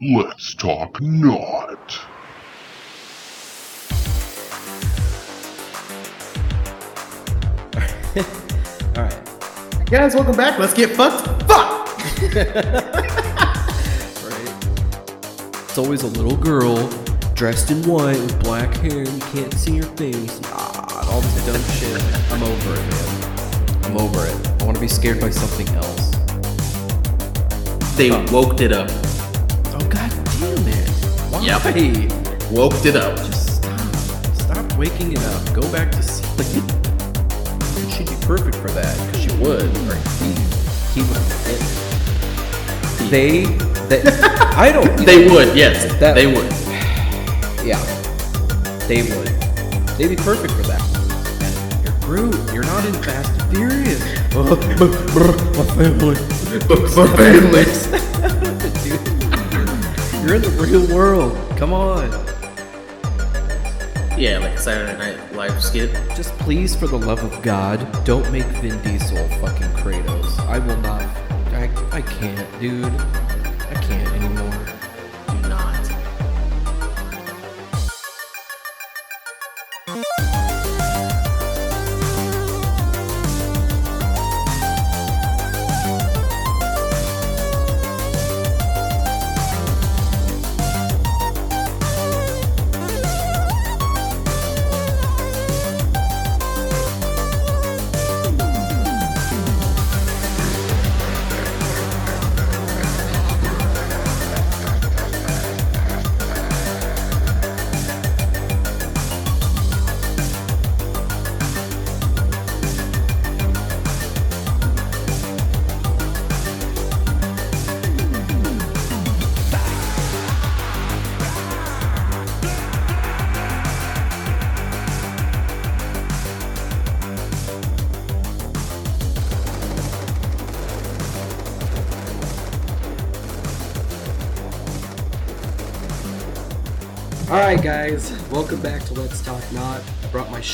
Let's talk not. All right. Guys, welcome back. Let's get fucked. Fuck! Right. It's always a little girl dressed in white with black hair. You can't see her face. Ah, all this dumb shit. I'm over it, man. I'm over it. I want to be scared by something else. They woke it up. Why? Yep. Woke it up. Just stop. Stop waking it up. Go back to sleep. She'd be perfect for that because she would. Or he, he would. It, they, they, I don't. They would, yes. That- they would. Yeah, they would. They'd be perfect for that. You're Groot. You're not in Fast and Furious. my family. For families. You're in the real world. Come on. Yeah, like a Saturday Night Live skit. Just please, for the love of God, don't make Vin Diesel fucking Kratos. I will not. I, I can't, dude.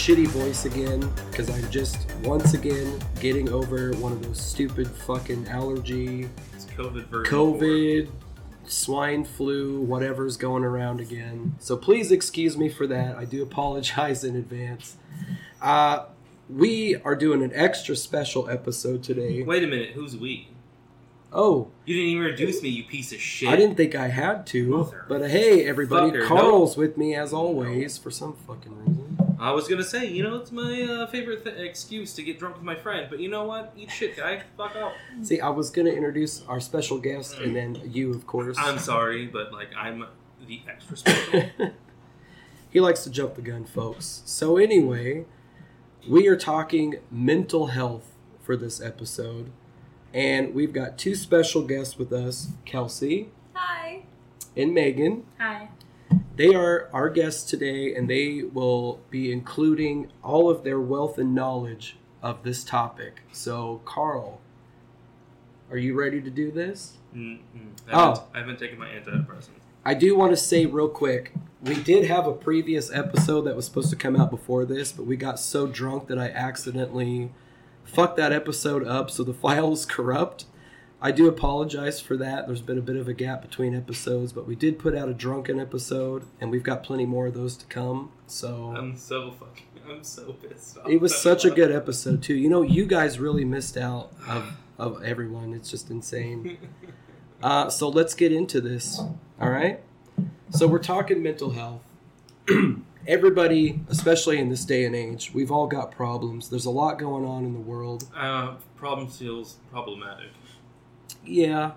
Shitty voice again because I'm just once again getting over one of those stupid fucking allergy, It's COVID version. COVID, swine flu, whatever's going around again. So please excuse me for that. I do apologize in advance. Uh, we are doing an extra special episode today. Wait a minute, who's we? Oh, You didn't even introduce me, you piece of shit. I didn't think I had to, Mother- but hey, everybody, Fucker, Carl's with me as always for some fucking reason. I was gonna say, you know, it's my uh, favorite th- excuse to get drunk with my friend, but you know what? Eat shit, guy. Fuck off. See, I was gonna introduce our special guest, and then you, of course. I'm sorry, but like I'm the extra special. he likes to jump the gun, folks. So anyway, we are talking mental health for this episode, and we've got two special guests with us, Kelsey Hi. and Meagan. Hi. They are our guests today, and they will be including all of their wealth and knowledge of this topic. So, Carl, are you ready to do this? Mm-mm. I, Oh. haven't, I haven't taken my antidepressant. I do want to say real quick, we did have a previous episode that was supposed to come out before this, but we got so drunk that I accidentally fucked that episode up, so the file is corrupt. I do apologize for that. There's been a bit of a gap between episodes, but we did put out a drunken episode, and we've got plenty more of those to come. So I'm so fucking. I'm so pissed off. it was such a good episode too. You know, you guys really missed out of, of everyone. It's just insane. Uh, so let's get into this. All right. So we're talking mental health. Everybody, especially in this day and age, we've all got problems. There's a lot going on in the world. Uh, problem feels problematic. Yeah.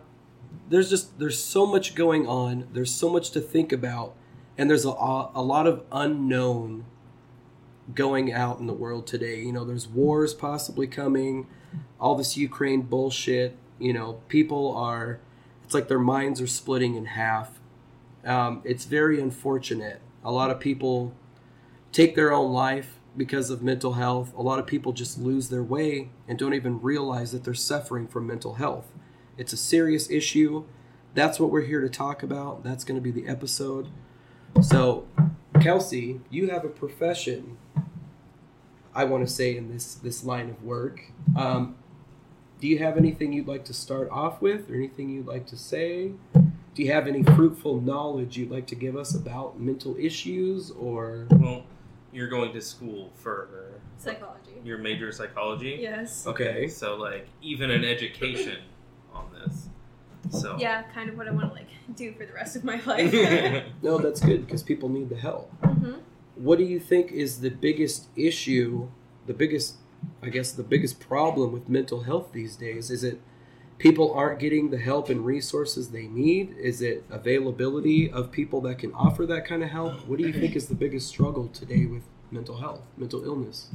There's just there's so much going on. There's so much to think about, and there's a a lot of unknown going out in the world today. You know, there's wars possibly coming, all this Ukraine bullshit. You know, people are, it's like their minds are splitting in half. Um, it's very unfortunate. A lot of people take their own life because of mental health. A lot of people just lose their way and don't even realize that they're suffering from mental health. It's a serious issue. That's what we're here to talk about. That's going to be the episode. So, Kelsey, you have a profession. I want to say in this this line of work. Um, do you have anything you'd like to start off with, or anything you'd like to say Do you have any fruitful knowledge you'd like to give us about mental issues or? Well, you're going to school for Psychology. your major psychology. Yes. Okay. So like even an education on this. So Yeah, kind of what I want to like do for the rest of my life. No, that's good because people need the help. hmm What do you think is the biggest issue, the biggest, I guess, the biggest problem with mental health these days? Is it people aren't getting the help and resources they need? Is it availability of people that can offer that kind of help? What do you think is the biggest struggle today with mental health, mental illness?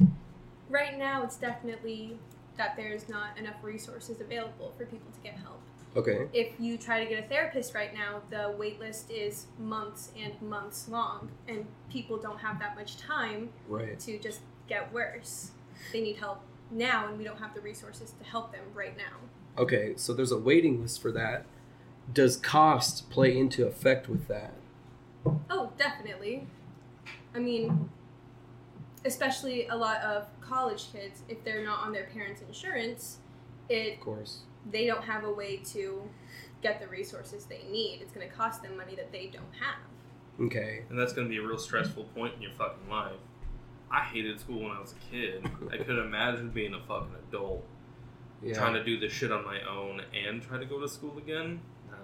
Right now, it's definitely that there's not enough resources available for people to get help. Okay. If you try to get a therapist right now, the wait list is months and months long, and people don't have that much time Right. to just get worse. They need help now, and we don't have the resources to help them right now. Okay, so there's a waiting list for that. Does cost play into effect with that? Oh, definitely. I mean, especially a lot of college kids, if they're not on their parents' insurance, it Of course. they don't have a way to get the resources they need. It's going to cost them money that they don't have. Okay. and that's gonna be a real stressful point in your fucking life. I hated school when I was a kid. I could imagine being a fucking adult Yeah. trying to do this shit on my own and try to go to school again. Um,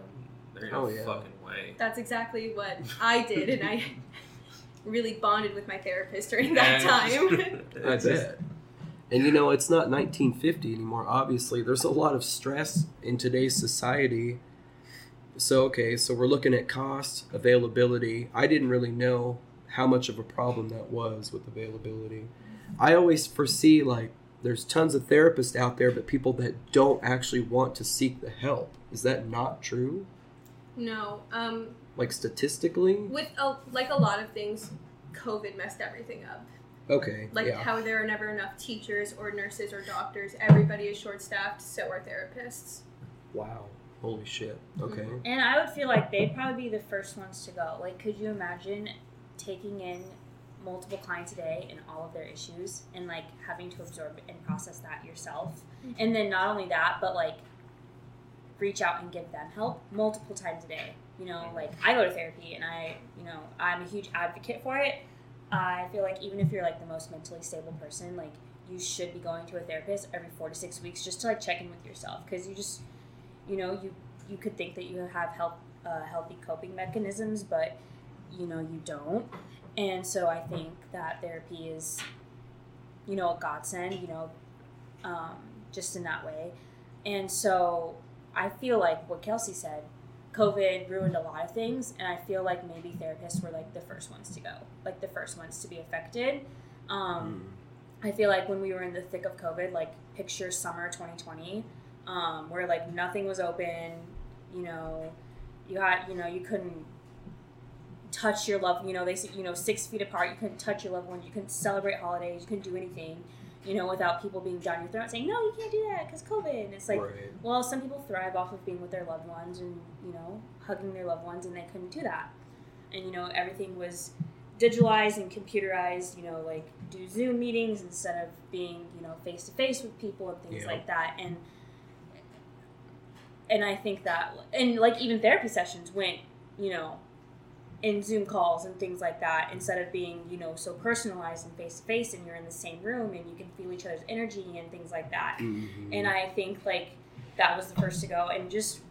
there ain't no Oh, yeah. fucking way. That's exactly what I did, and I really bonded with my therapist during that time. I It's just- bet. And you know, it's not 1950 anymore. Obviously, there's a lot of stress in today's society. So, okay, so we're looking at cost, availability. I didn't really know how much of a problem that was with availability. I always foresee like there's tons of therapists out there, but people that don't actually want to seek the help. Is that not true? No, um, Like statistically? with a, like a lot of things, COVID messed everything up. Okay. Like yeah. how there are never enough teachers or nurses or doctors. Everybody is short staffed, so are therapists. Wow. Holy shit. Okay. And I would feel like they'd probably be the first ones to go. Like, could you imagine taking in multiple clients a day and all of their issues and like having to absorb and process that yourself? And then not only that, but like reach out and give them help multiple times a day. You know, like I go to therapy and I, you know, I'm a huge advocate for it. I feel like even if you're like the most mentally stable person, like you should be going to a therapist every four to six weeks just to like check in with yourself because you just, you know, you you could think that you have help uh, healthy coping mechanisms, but you know you don't. And so I think that therapy is, you know, a godsend. You know, um, just in that way. And so I feel like what Kelsey said, COVID ruined a lot of things, and I feel like maybe therapists were like the first ones to go, like the first ones to be affected. Um, I feel like when we were in the thick of COVID, like picture summer 2020, um, where like nothing was open, you know, you had, you know, you couldn't touch your loved, you know, they said, you know, six feet apart, you couldn't touch your loved one, you couldn't celebrate holidays, you couldn't do anything, you know, without people being down your throat saying, no, you can't do that because COVID. And it's like, right. well, some people thrive off of being with their loved ones and, you know, hugging their loved ones, and they couldn't do that. And, you know, everything was digitalized and computerized, you know, like do Zoom meetings instead of being, you know, face to face with people and things Yeah. like that. And, and I think that, and like even therapy sessions went, you know, in Zoom calls and things like that instead of being, you know, so personalized and face to face and you're in the same room and you can feel each other's energy and things like that. Mhm. And I think like that was the first to go. And just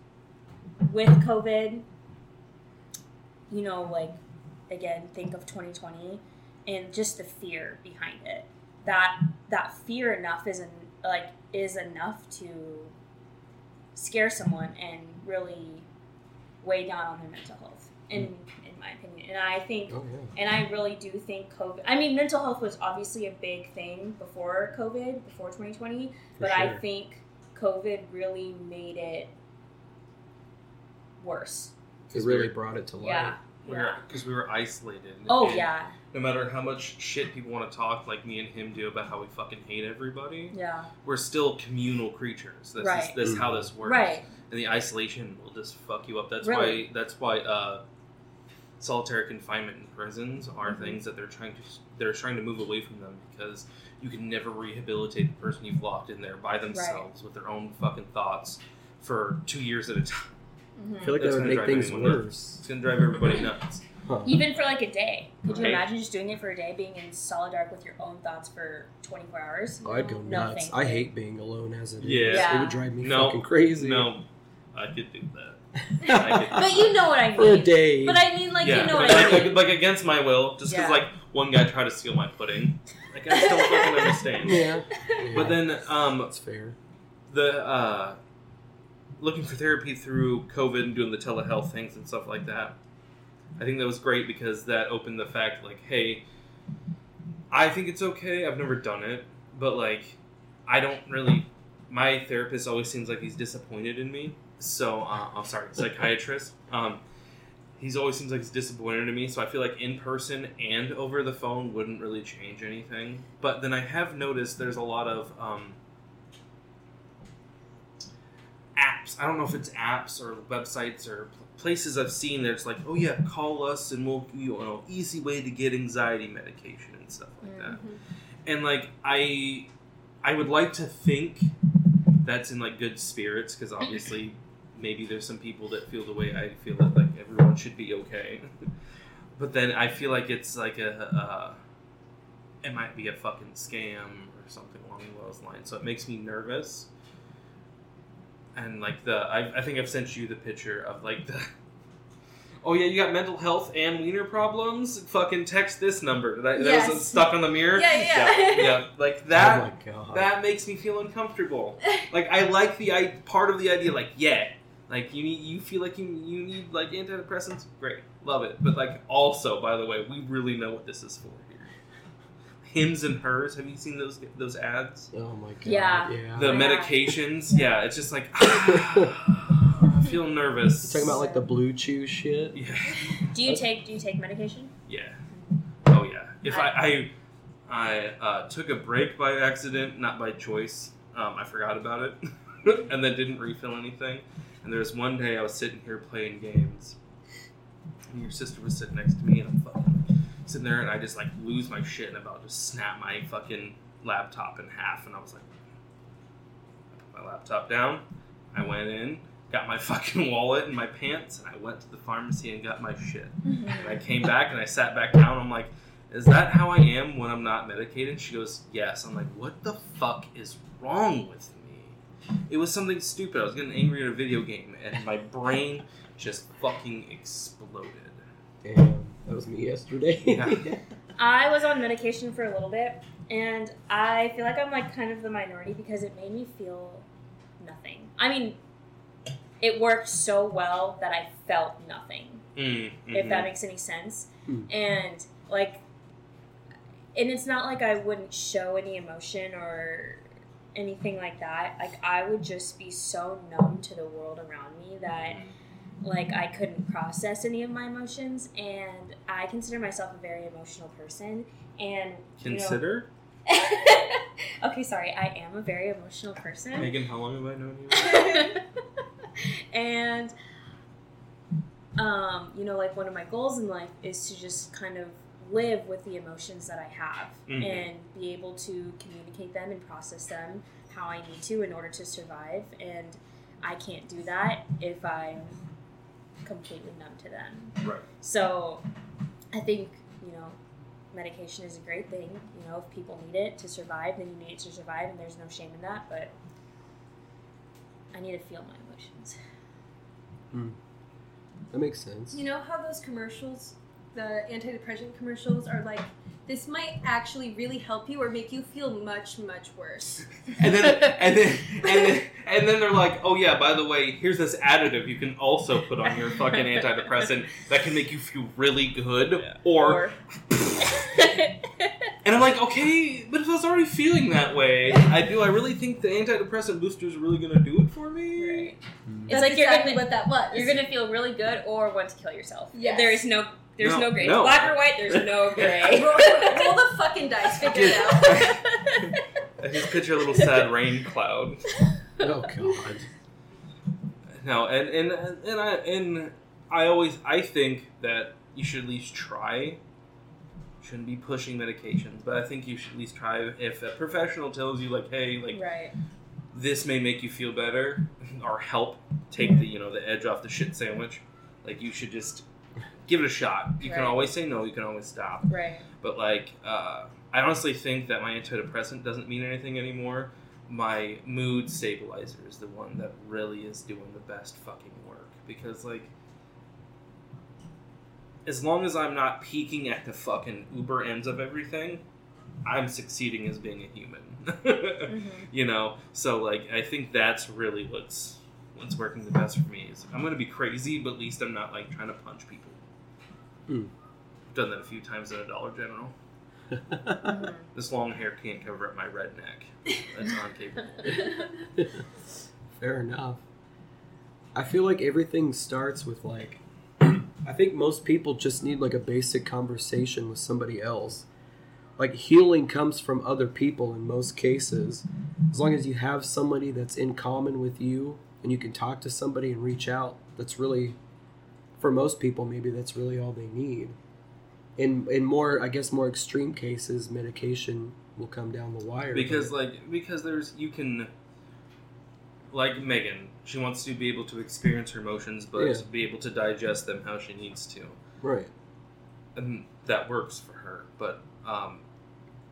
with COVID, you know, like again, think of 2020 and just the fear behind it. That that fear enough is en- like is enough to scare someone and really weigh down on their mental health. In in my opinion, and I think Oh yeah. and I really do think COVID. I mean, mental health was obviously a big thing before COVID, before 2020. For but I think COVID really made it worse. It really brought it to light. Yeah. We Yeah. because we were isolated. Oh And yeah. No matter how much shit people want to talk, like me and him do about how we fucking hate everybody, Yeah. we're still communal creatures. That's Right. just, that's how this works. Right. And the isolation will just fuck you up. That's Really? why. That's why. Uh, solitary confinement in prisons are Mhm. things that they're trying to they're trying to move away from them because you can never rehabilitate the person you've locked in there by themselves with their own fucking thoughts for two years at a time. I feel like That's that would gonna make things anyone nuts. worse. It's gonna drive everybody nuts. Huh. Even for like a day. Could you imagine just doing it for a day, being in solid dark with your own thoughts for 24 hours? Oh, I'd go No, nuts. thank I hate being alone as it is. Yeah. Yeah. It would drive me No. fucking crazy. No, I could do that. I could- But you know what I mean. For a day. But I mean, like, yeah, you know but what I like, mean. like, like against my will, just because Yeah. like one guy tried to steal my pudding. Like I still fucking understand. yeah. But then um, That's fair. the uh, looking for therapy through COVID and doing the telehealth things and stuff like that. I think that was great because that opened the fact like, hey, I think it's okay. I've never done it, but like, I don't really. My therapist always seems like he's disappointed in me. So uh, I'm sorry, psychiatrist. Um, he's always seems like he's disappointed in me. So I feel like in person and over the phone wouldn't really change anything. But then I have noticed there's a lot of um, apps. I don't know if it's apps or websites or places I've seen. There's like, oh yeah, call us and we'll you know easy way to get anxiety medication and stuff like that. And like I, I would like to think that's in like good spirits because obviously maybe there's some people that feel the way I feel that like everyone should be okay. but then I feel like it's like a, uh, it might be a fucking scam or something along those lines. So it makes me nervous and like the I, I think I've sent you the picture of like the oh yeah you got mental health and wiener problems fucking text this number that, that was stuck on the mirror Yeah, yeah. yeah, yeah. like that oh my god. that makes me feel uncomfortable like I like the I part of the idea like yeah like you need you feel like you you need like antidepressants? Great. Love it. But like also by the way we really know what this is for here. Hims and hers. Have you seen those those ads? Oh my god. Yeah. Yeah. the Yeah. medications? Yeah. It's just like I feel nervous. Talking about like the BlueChew shit. yeah. Do you take Do you take medication? yeah. Oh yeah. If i i, I uh, took a break by accident not by choice um, i forgot about it and then didn't refill anything and there was one day i was sitting here playing games and your sister was sitting next to me and i'm fucking sitting there and i just like lose my shit and about to snap my fucking laptop in half and i was like I put my laptop down i went in got my fucking wallet and my pants and i went to the pharmacy and got my shit and I came back and I sat back down. I'm like, is that how I am when I'm not medicated? She goes, yes. I'm like, what the fuck is wrong with me? It was something stupid. I was getting angry at a video game and my brain just fucking exploded. Damn. That was me yesterday. Yeah. I was on medication for a little bit, and I feel like I'm like kind of the minority because it made me feel nothing. I mean, it worked so well that I felt nothing. Mm, if that makes any sense. Hmm. And like, and it's not like I wouldn't show any emotion or anything like that. Like, I would just be so numb to the world around me that like I couldn't process any of my emotions. And I consider myself a very emotional person. And you know- Consider? okay, sorry, I am a very emotional person. Meagan, how long have I known you? and um, you know, like one of my goals in life is to just kind of live with the emotions that I have Mhm. and be able to communicate them and process them how I need to in order to survive. And I can't do that if I'm completely numb to them. Right. So I think, you know, medication is a great thing. You know, if people need it to survive, then you need it to survive, and there's no shame in that. But I need to feel my emotions. That makes sense. You know how those commercials, the antidepressant commercials, are like, this might actually really help you or make you feel much, much worse. and then and then and then and then they're like, oh yeah, by the way, here's this additive you can also put on your fucking antidepressant that can make you feel really good. Or, and I'm like, okay, but if I was already feeling that way, I do. I really think the antidepressant booster is really gonna do it for me. Right. Mm. It's That's like you're gonna what that was. you're gonna feel really good or want to kill yourself. Yes. There is no there's No, no, gray. no. Black or white. There's no gray. roll, roll the fucking dice, figure it out. I just picture a little sad rain cloud. Oh god. No, and and and I and I always I think that you should at least try. Shouldn't be pushing medications, but I think you should at least try. If a professional tells you like, hey, like right. this may make you feel better or help take the you know the edge off the shit sandwich. Like you should just give it a shot. You can always say no. You can always stop. Right. But like, uh, I honestly think that my antidepressant doesn't mean anything anymore. My mood stabilizer is the one that really is doing the best fucking work because like. As long as I'm not peaking at the fucking uber ends of everything, I'm succeeding as being a human. Mhm. you know, so like I think that's really what's what's working the best for me is I'm gonna be crazy, but at least I'm not like trying to punch people. Hmm. I've done that a few times at a Dollar General. This long hair can't cover up my red neck. That's uncapable. Fair enough. I feel like everything starts with like I think most people just need like a basic conversation with somebody else. Like healing comes from other people in most cases. As long as you have somebody that's in common with you and you can talk to somebody and reach out, that's really for most people maybe that's really all they need. In in more I guess more extreme cases, medication will come down the wire. because but- like because there's you can like Meagan, she wants to be able to experience her emotions, but Yeah. be able to digest them how she needs to. right. and that works for her. But um,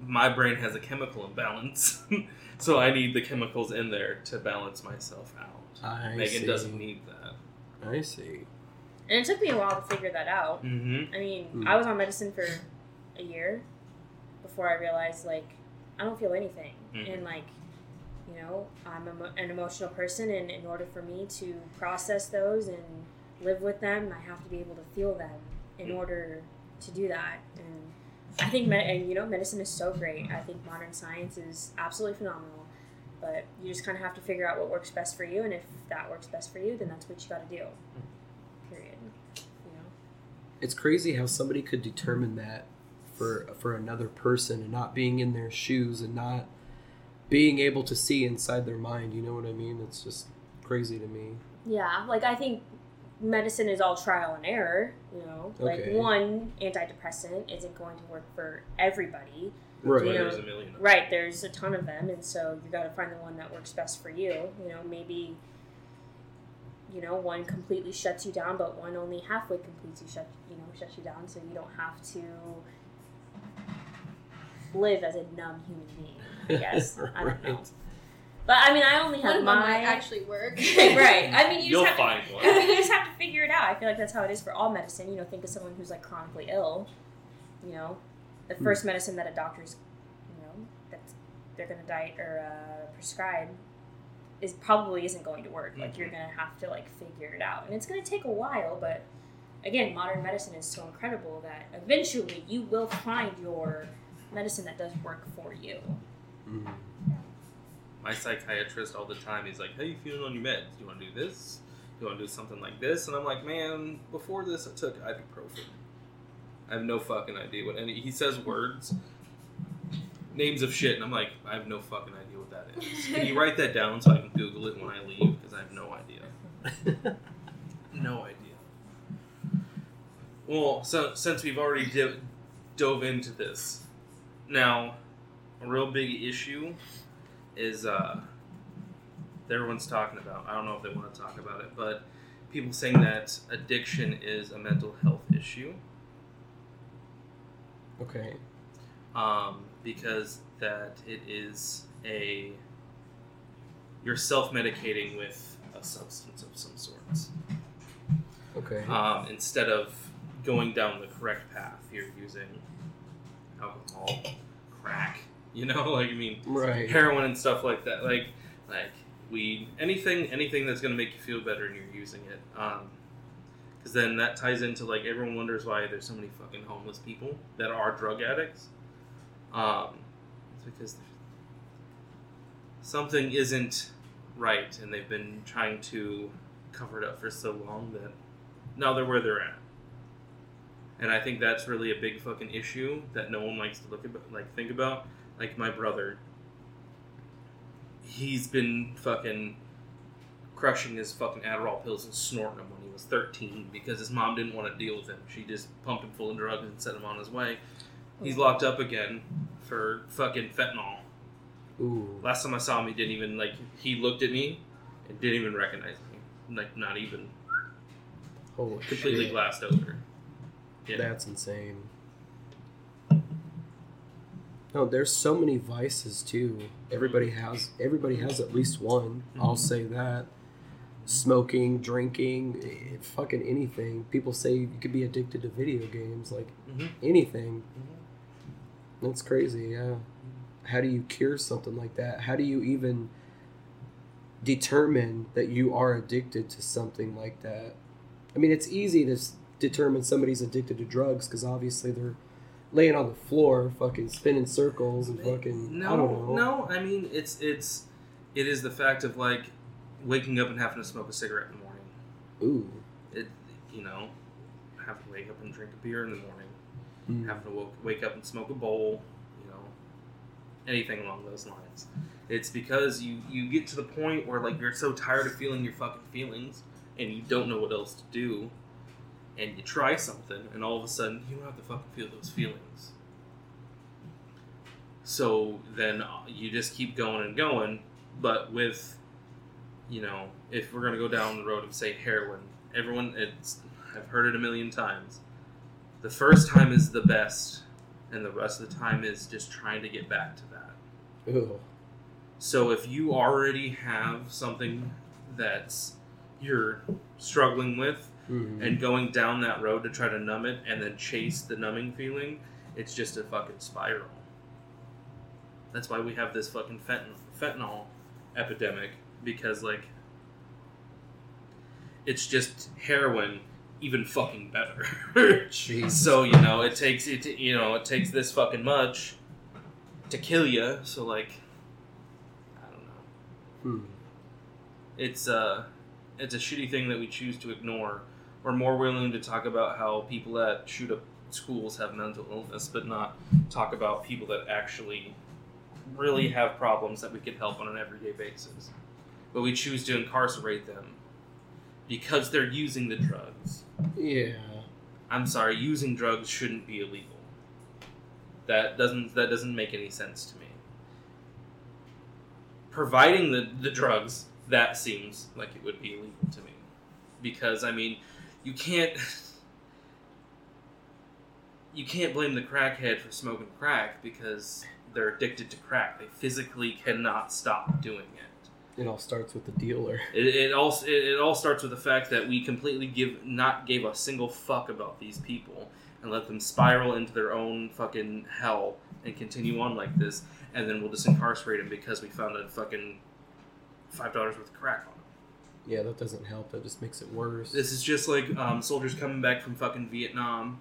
my brain has a chemical imbalance, so I need the chemicals in there to balance myself out. I Meagan see. doesn't need that. I see. And it took me a while to figure that out. Mm-hmm. I mean, Hmm. I was on medicine for a year before I realized like I don't feel anything, Mhm. and like you know I'm emo- an emotional person, and in order for me to process those and live with them, I have to be able to feel them in Mhm. order to do that. And I think med- and, you know medicine is so great. I think modern science is absolutely phenomenal. But you just kind of have to figure out what works best for you, and if that works best for you, then that's what you got to do. Period. You know. It's crazy how somebody could determine that for for another person and not being in their shoes and not being able to see inside their mind. You know what I mean? It's just crazy to me. Yeah, like I think medicine is all trial and error, you know. Okay. Like one antidepressant isn't going to work for everybody. Right. You know, there's a million. of them. Right, there's a ton of them and so you got to find the one that works best for you. You know, maybe you know, one completely shuts you down, but one only halfway completes you shut, you know, shuts you down so you don't have to live as a numb human being, I guess. I don't know. Right. But I mean, I only have of my might actually work. right. I mean, you You'll just have find to, one. you just have to figure it out. I feel like that's how it is for all medicine. You know, think of someone who's like chronically ill. You know, the Hmm. first medicine that a doctor's, you know, that they're gonna diet or uh, prescribe is probably isn't going to work. Like you're Mhm. gonna have to like figure it out, and it's gonna take a while. But again, modern medicine is so incredible that eventually you will find your medicine that does work for you. Mm. My psychiatrist all the time, he's like, "How you feeling on your meds? Do you want to do this? Do you want to do something like this?" And I'm like, "Man, before this, I took ibuprofen. I have no fucking idea what any." He says words, names of shit, and I'm like, "I have no fucking idea what that is. Can you write that down so I can Google it when I leave? Because I have no idea. No idea." Well, so since we've already div- dove into this, now a real big issue is uh, that everyone's talking about. I don't know if they want to talk about it, but people saying that addiction is a mental health issue Okay. um, because that it is a you're self-medicating with a substance of some sorts Okay. um, instead of going down the correct path. You're using alcohol, crack, you know, like I mean, right. heroin and stuff like that, like like weed, anything, anything that's gonna make you feel better, and you're using it. Because then that ties into like everyone wonders why there's so many fucking homeless people that are drug addicts. Um, because something isn't right, and they've been trying to cover it up for so long that now they're where they're at. And I think that's really a big fucking issue that no one likes to look about, like think about. Like my brother, he's been fucking crushing his fucking Adderall pills and snorting them when he was 13 because his mom didn't want to deal with him. She just pumped him full of drugs and sent him on his way. He's locked up again for fucking fentanyl. Ooh. Last time I saw him, he didn't even like. He looked at me and didn't even recognize me. Like not even Holy completely shit. glassed over. Yeah. That's insane. No, there's so many vices too. Everybody has everybody has at least one. I'll Mhm. say that. Smoking, drinking, eh, fucking anything. People say you could be addicted to video games, like Mhm. anything. That's crazy, yeah. How do you cure something like that? How do you even determine that you are addicted to something like that? I mean, it's easy to determine somebody's addicted to drugs because obviously they're laying on the floor, fucking spinning circles and eh, fucking. No, I don't know. no. I mean, it's it's it is the fact of like waking up and having to smoke a cigarette in the morning. Ooh. It you know, have to wake up and drink a beer in the morning, Mm. having to wake up and smoke a bowl, you know, anything along those lines. It's because you you get to the point where like you're so tired of feeling your fucking feelings and you don't know what else to do. And you try something, and all of a sudden you don't have to fucking feel those feelings. So then uh, you just keep going and going, but with, you know, if we're gonna go down the road of say heroin, everyone, it's I've heard it a million times. The first time is the best, and the rest of the time is just trying to get back to that. Ooh. So if you already have something that's you're struggling with Mhm. and going down that road to try to numb it and then chase the numbing feeling, it's just a fucking spiral. That's why we have this fucking fentanyl, fentanyl epidemic because like it's just heroin even fucking better. Jeez. so, you know, it takes it you know, it takes this fucking much to kill you, so like I don't know Hmm. it's uh it's a shitty thing that we choose to ignore. We're more willing to talk about how people that shoot up schools have mental illness, but not talk about people that actually really have problems that we could help on an everyday basis. But we choose to incarcerate them because they're using the drugs. Yeah. I'm sorry, using drugs shouldn't be illegal. That doesn't that doesn't make any sense to me. Providing the, the drugs, that seems like it would be illegal to me. Because I mean, you can't you can't blame the crackhead for smoking crack because they're addicted to crack. They physically cannot stop doing it. It all starts with the dealer. It, it all it, it all starts with the fact that we completely give not gave a single fuck about these people and let them spiral into their own fucking hell and continue on like this, and then we'll just incarcerate them because we found a fucking five dollars worth of crack on them. Yeah, that doesn't help. That just makes it worse. This is just like um, soldiers coming back from fucking Vietnam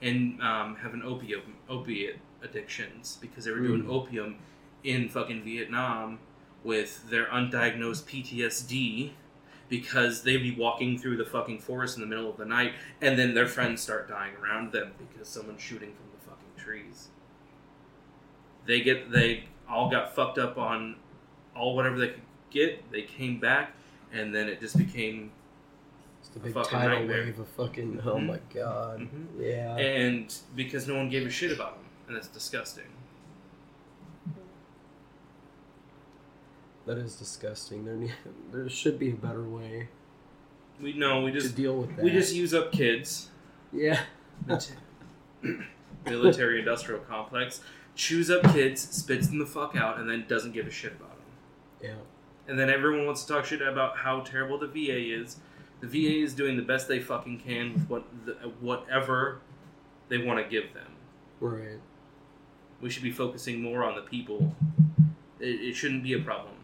and um, having opium opiate addictions because they were doing Mm. opium in fucking Vietnam with their undiagnosed PTSD because they'd be walking through the fucking forest in the middle of the night and then their friends start dying around them because someone's shooting from the fucking trees. They get they all got fucked up on all whatever they could get. They came back and then it just became It's the big fucking tidal nightmare. wave of fucking. Oh Mhm. my god. Mhm. Yeah. and because no one gave a shit about them, and that's disgusting. That is disgusting. There, ne- there should be a better way We know we to just deal with that. we just use up kids. yeah. Military industrial complex chews up kids, spits them the fuck out, and then doesn't give a shit about them. Yeah. And then everyone wants to talk shit about how terrible the VA is. The VA is doing the best they fucking can with what the, whatever they want to give them. Right. We should be focusing more on the people. It, it shouldn't be a problem.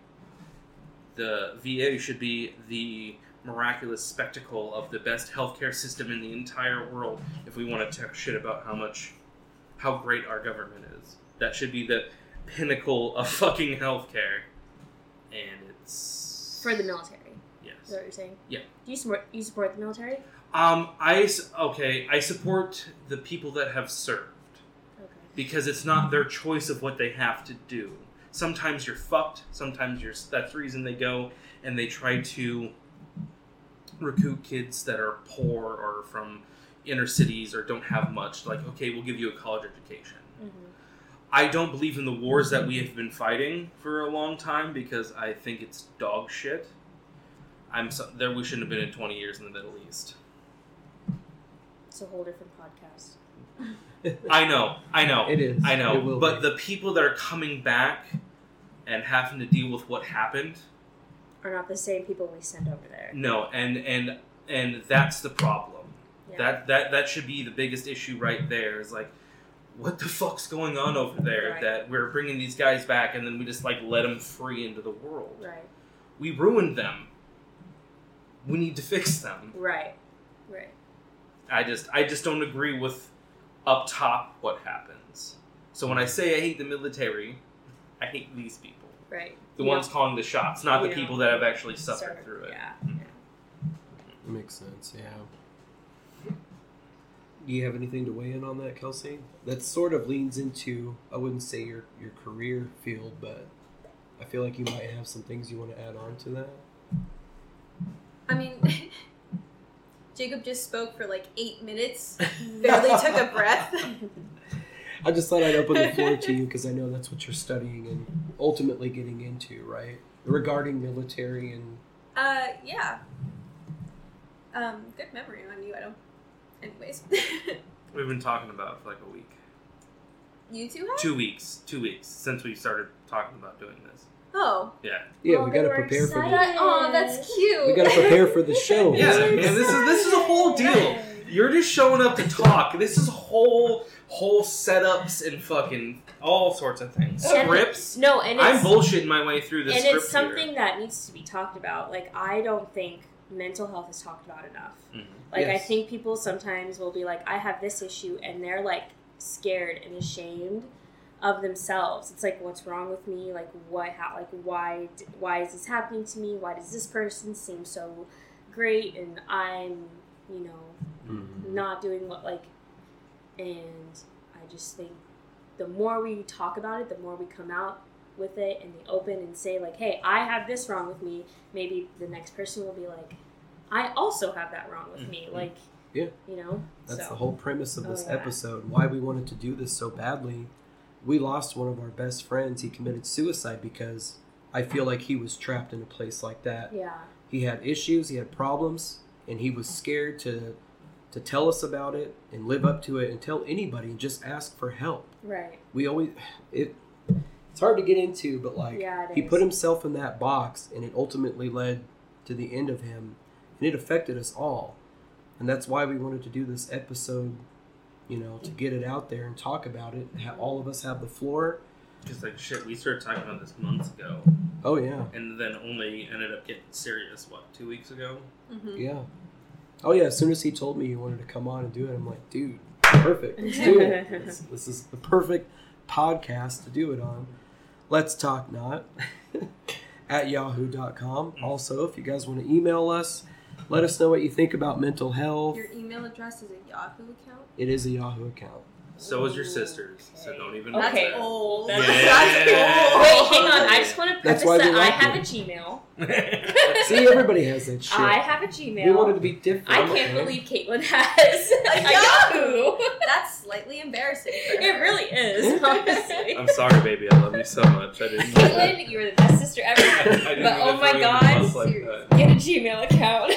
The VA should be the miraculous spectacle of the best healthcare system in the entire world if we want to talk shit about how much, how great our government is. That should be the pinnacle of fucking healthcare. And it's. For the military. Yes. Is that what you're saying? Yeah. Do you support you support the military? Um, I. Okay, I support the people that have served. Okay. because it's not their choice of what they have to do. Sometimes you're fucked. Sometimes you're. That's the reason they go and they try to recruit kids that are poor or from inner cities or don't have much. Like, okay, we'll give you a college education. Mm-hmm. I don't believe in the wars that we have been fighting for a long time because I think it's dog shit. I'm so, there. We shouldn't have been in 20 years in the Middle East. It's a whole different podcast. I know, I know, It is. I It know. will But be. the people that are coming back and having to deal with what happened, Are not the same people we send over there. no, and and and that's the problem. Yeah. That that that should be the biggest issue right there. Is like, what the fuck's going on over there? Right. That we're bringing these guys back and then we just like let them free into the world. Right. We ruined them. We need to fix them. Right. Right. I just I just don't agree with up top what happens. So when I say I hate the military, I hate these people. Right. The You ones calling the shots, not the you people that have actually suffered Suffered, through it. Yeah. Mm-hmm. Makes sense, yeah. Do you have anything to weigh in on that, Kelsey? That sort of leans into I wouldn't say your your career field, but I feel like you might have some things you want to add on to that. I mean, Jacob just spoke for like eight minutes, barely took a breath. I just thought I'd open the floor to you because I know that's what you're studying and ultimately getting into, right? Regarding military and Uh, yeah. Um, good memory on you, I don't. Anyways, We've been talking about it for like a week. you two have? Two weeks. Two weeks since we started talking about doing this. Oh, Yeah. yeah, Oh, we got to were prepare for the oh, that's cute. we got to prepare for the show. Yeah, man, this is this is a whole deal. You're just showing up to talk. This is whole whole setups and fucking all sorts of things. And- Scripts. No, and I'm bullshitting my way through this and script it's something here. that needs to be talked about. Like I don't think mental health is talked about enough. Mhm. Like I think people sometimes will be like, I have this issue, and they're like scared and ashamed of themselves. It's like, what's wrong with me? Like what? How? Like why? Why is this happening to me? Why does this person seem so great and I'm, you know, Mhm. not doing what like and i just think the more we talk about it the more we come out with it in the open and say like hey i have this wrong with me maybe the next person will be like i also have that wrong with me Mhm. like Yeah. you know That's so the whole premise of Oh, this yeah. episode. Why we wanted to do this so badly. We lost one of our best friends. He committed suicide because I feel like he was trapped in a place like that. yeah He had issues, he had problems, and he was scared to to tell us about it and live up to it and tell anybody and just ask for help. right We always it it's hard to get into, but like Yeah, he is. put himself in that box and it ultimately led to the end of him and it affected us all. And that's why we wanted to do this episode, you know, to get it out there and talk about it. Have all of us have the floor. Because like shit, we started talking about this months ago, Oh yeah. and then only ended up getting serious. What two weeks ago? Mhm. Yeah. Oh yeah, as soon as he told me he wanted to come on and do it, I'm like, dude, perfect. Let's do it. This, this is the perfect podcast to do it on. Let's talk not at yahoo.com. Also, if you guys want to email us, let us know what you think about mental health. Your email address is a Yahoo account. It is a Yahoo account. So is your sister's. So don't even. Okay. mention old. That's- Yeah. wait hang on i just want to That's preface why that i like have it. a gmail. See, everybody has that shit. i have a gmail we wanted to be different. I can't man. believe Caitlin has a Yahoo! Yahoo. That's slightly embarrassing. It really is, honestly. I'm sorry, baby. I love you so much. I didn't. Caitlin, you're the best sister ever. But oh my God, under the bus like Get a Gmail account.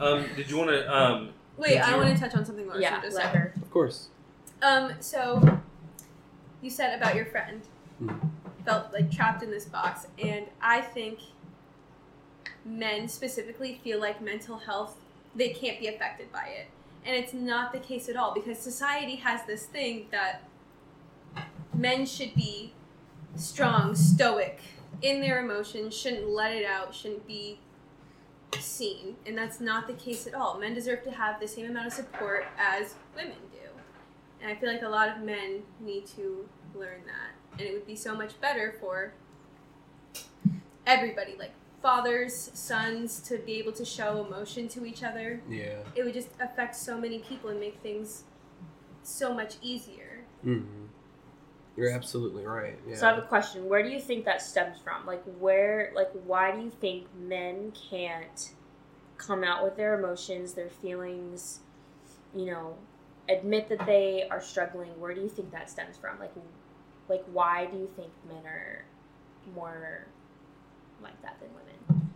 Um, did you want to? Um, Wait, I want to touch on something Larson yeah, just said. Of course. Um, so you said about your friend Mhm. felt like trapped in this box, and I think men specifically feel like mental health they can't be affected by it, and it's not the case at all because society has this thing that men should be strong, stoic in their emotions, shouldn't let it out, shouldn't be seen, and that's not the case at all. Men deserve to have the same amount of support as women. And I feel like a lot of men need to learn that. And it would be so much better for everybody, like fathers, sons, to be able to show emotion to each other. Yeah. It would just affect so many people and make things so much easier. hmm You're absolutely right. Yeah. So I have a question. Where do you think that stems from? Like where like why do you think men can't come out with their emotions, their feelings, you know, admit that they are struggling, where do you think that stems from? Like, like why do you think men are more like that than women?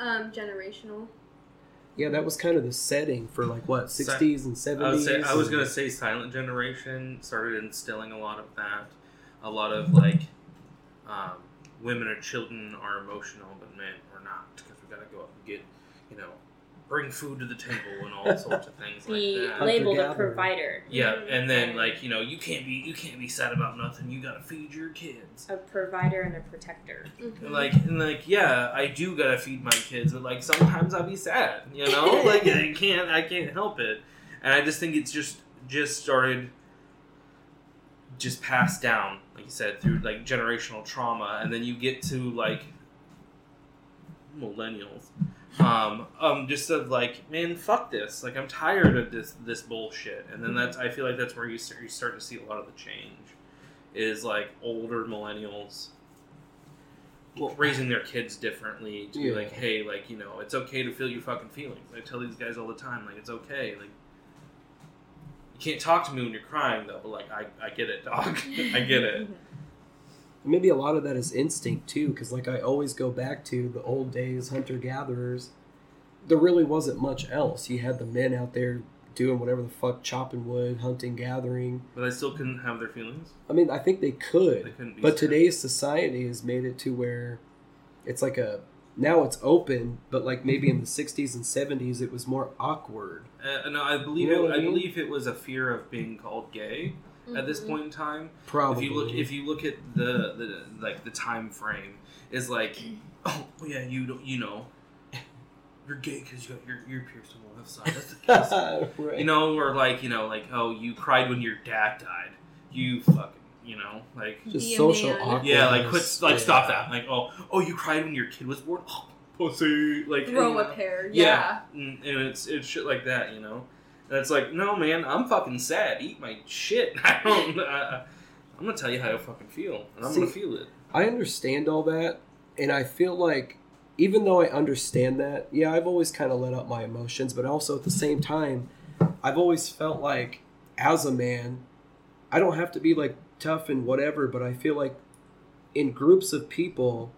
Um, generational. Yeah, that was kind of the setting for like what Si- sixties and I seventies. was, say, I was gonna say Silent Generation started instilling a lot of that. A lot of like, um, women or children are emotional, but men are not because we gotta go out and get, you know, bring food to the table and all sorts of things Be like that. labeled a Hunter-gatherer. provider, Yeah, and then like you know you can't be you can't be sad about nothing. You gotta feed your kids. a provider and a protector. Mhm. And like and like yeah, I do gotta feed my kids, but like sometimes I'll be sad, you know. like I can't I can't help it, and I just think it's just just started just passed down, like you said, through like generational trauma, and then you get to like millennials. Um, um, just of like, man, fuck this. Like, I'm tired of this this bullshit. And then that's, I feel like that's where you start, you start to see a lot of the change, is like older millennials Well- raising their kids differently to be like, hey, like you know, it's okay to feel your fucking feelings. I tell these guys all the time, like it's okay. Like, you can't talk to me when you're crying though. But like, I I get it, dog. I get it. Maybe a lot of that is instinct too, because like I always go back to the old days, hunter gatherers. There really wasn't much else. You had the men out there doing whatever the fuck, chopping wood, hunting, gathering. But I still couldn't have their feelings. I mean, I think they could. They could, couldn't be. but sad. today's society has made it to where it's like a now it's open, but like maybe in the '60s and '70s it was more awkward. Uh, no, I believe You know it. I I believe it was a fear of being called gay at this Mhm. point in time. Probably. If you look, if you look at the, the like the time frame, is like, oh yeah, you don't, you know, you're gay because you got your ear pierced on the left side. That's the case. right. you know, or like you know, like oh, you cried when your dad died. You fucking, you know, like just Be social man. awkwardness. yeah, like quit, like Yeah. stop that. Like oh, oh, you cried when your kid was born. Oh, pussy. Like Grow you a pair. Yeah, Yeah. Mm, and it's it's shit like that, you know. And it's like, no, man, I'm fucking sad. Eat my shit. I don't. I, I'm gonna tell you how I fucking feel, and I'm gonna feel it. I understand all that, and I feel like even though I understand that, yeah, I've always kind of let up my emotions, but also at the same time, I've always felt like as a man, I don't have to be like tough and whatever, but I feel like in groups of people,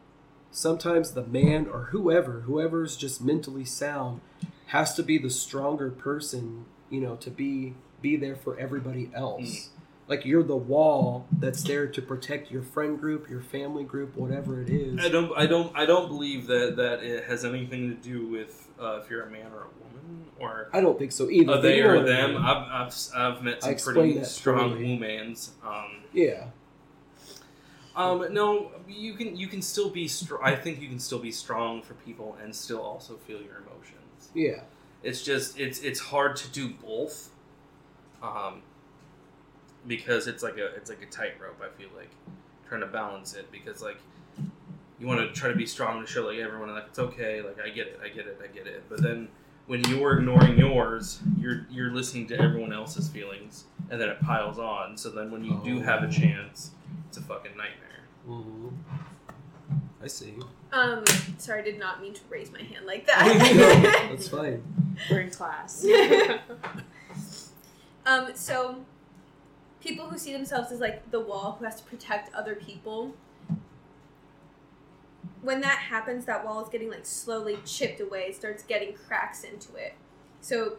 sometimes the man or whoever, whoever's just mentally sound, has to be the stronger person, you know, to be be there for everybody else. Like you're the wall that's there to protect your friend group, your family group, whatever it is. I don't. I don't. I don't believe that that it has anything to do with uh, if you're a man or a woman or I don't think so either. but they or them. I've, I've I've met some pretty strong womans. Um, yeah, Um, no, you can you can still be strong. I think you can still be strong for people and still also feel your emotions. yeah. It's just it's it's hard to do both, um, because it's like a it's like a tightrope. I feel like trying to balance it because like you want to try to be strong to show like everyone like it's okay, like I get it, I get it, I get it. But then when you're ignoring yours, you're you're listening to everyone else's feelings, and then it piles on. So then when you do have a Oh. chance, it's a fucking nightmare. hmm I see. Um, sorry, I did not mean to raise my hand like that. that's fine. We're in class. um, so people who see themselves as like the wall who has to protect other people. When that happens, that wall is getting like slowly chipped away. It starts getting cracks into it. So,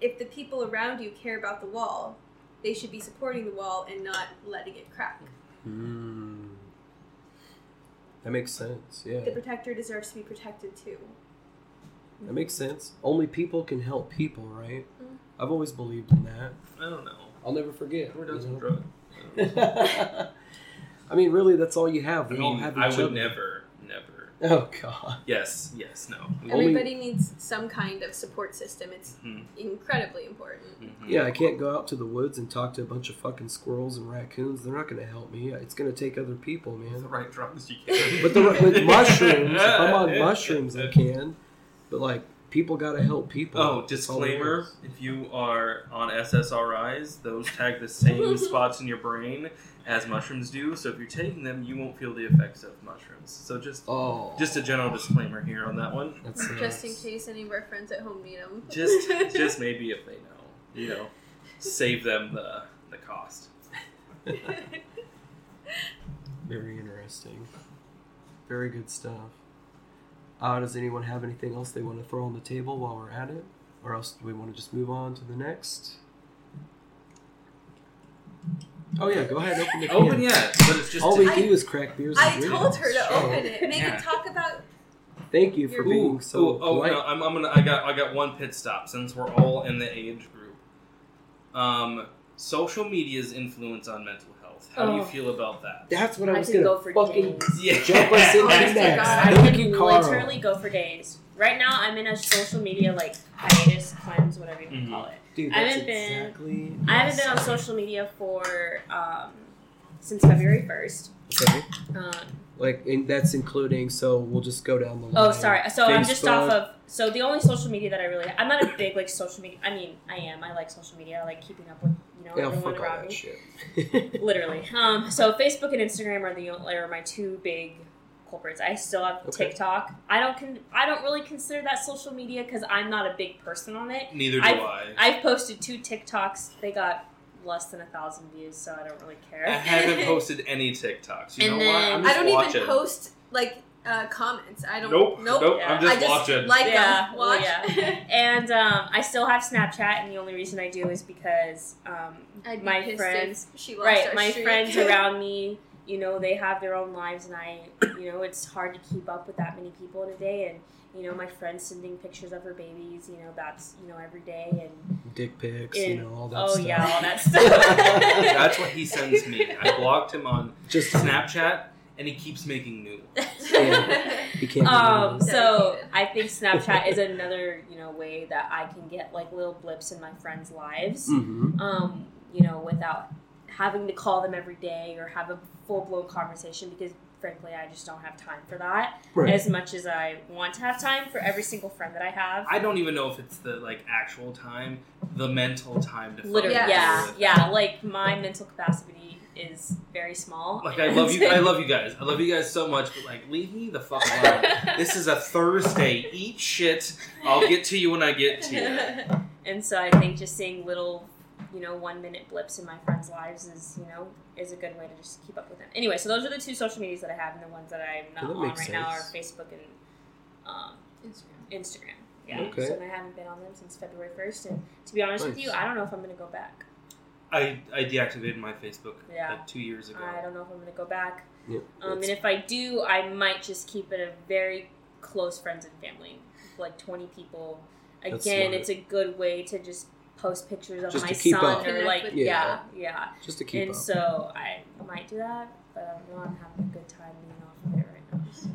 if the people around you care about the wall, they should be supporting the wall and not letting it crack. Mm. That makes sense. Yeah, The protector deserves to be protected too. that makes sense. Only people can help people, right? Mm. I've always believed in that. I don't know. I'll never forget. We're you done some know? drugs. I mean, really, that's all you have. I We all mean, have I each would other. never, never. Oh God. Yes, yes, no. Only- Everybody needs some kind of support system. It's Mhm, incredibly important. mhm. Yeah, I can't go out to the woods and talk to a bunch of fucking squirrels and raccoons. They're not going to help me. It's going to take other people, With man. the right drugs, you can. But the with mushrooms, if I'm on mushrooms, I can. But like, people got to help people. Oh, That's all it disclaimer: is. if you are on SSRIs, those tag the same spots in your brain as mushrooms do. So if you're taking them, you won't feel the effects of mushrooms. So just Oh, just a general disclaimer here on that one. That's Just in case any of our friends at home need them. Just just maybe if they know, you know. save them the the cost. Very interesting. Very good stuff. Uh, does anyone have anything else they want to throw on the table while we're at it? Or else do we want to just move on to the next? Oh yeah, go ahead, open the can. Open yeah, but it's just All we I- do is crack beers. And I drink. told her to So, open it. Make Yeah. it talk about. Thank you for You're- being Ooh, so ooh, oh polite. no, I'm, I'm gonna. I got. I got one pit stop since we're all in the age group. Um, social media's influence on mental health. How do you Oh. feel about that? That's what I, I was could gonna go for fucking days. Yeah. jump us into next. God. I Thank can you, Carl. literally go for days. Right now, I'm in a social media like hiatus, cleanse, whatever you want Mhm. to call it. Dude, I haven't been- exactly. I haven't been on social media for um, since February first. Okay. Um, Like, and that's including. So we'll just go down the line. oh, sorry. So I'm just off of. So the only social media that I really, I'm not a big like social media. I mean, I am. I like social media. I like keeping up with you know Yeah, everyone around that me. shit. Literally. Um, so Facebook and Instagram are the only, are my two big culprits. I still have Okay. TikTok. I don't con- I don't really consider that social media because I'm not a big person on it. Neither do I've- I. I've posted two TikToks. They got less than a thousand views, so I don't really care. I haven't posted any TikToks. You And know what? then- I'm I don't watching. even post like uh, comments. I don't. Nope. Nope. Nope. Yeah. I'm just, I just watching. like Yeah, them. well, Watch. yeah. And um, I still have Snapchat, and the only reason I do is because um, I'd my pissed friends, she lost right, my streak. friends around me, you know, they have their own lives, and I, you know, it's hard to keep up with that many people in a day. And you know, my friend sending pictures of her babies, you know, that's you know every day, and Dick pics, you know, all that stuff. oh stuff. yeah, all that stuff. That's what he sends me. I blocked him on Just Snapchat, and he keeps making new. Yeah. He can't. um, so I think Snapchat is another you know way that I can get like little blips in my friends' lives. hmm um, you know, without having to call them every day or have a full blown conversation because frankly I just don't have time for that Right. as much as I want to have time for every single friend that I have. I don't even know if it's the like actual time, the mental time to. Literally, Yes. yeah, yeah. Like my mental capacity is very small. Like I love you. I love you guys. I love you guys so much, but like, leave me the fuck alone. this is a Thursday. Eat shit. I'll get to you when I get to you. and so I think just seeing little, you know, one minute blips in my friends' lives is, you know, is a good way to just keep up with them. Anyway, so those are the two social medias that I have, and the ones that I'm not that on right makes now are. Facebook and um, Instagram. Instagram. Yeah. Okay. So I haven't been on them since February first, and to be honest with you, I don't know if I'm going to go back. I I deactivated my Facebook Yeah. like two years ago. I don't know if I'm going to go back. Yeah, Um, and if I do, I might just keep it a very close friends and family, like 20 people. That's Again, it's a good way to just post pictures of Just my to keep son up. or like with- yeah, yeah. just to keep and up. so I might do that, but I know I'm having a good time being off of it right now. So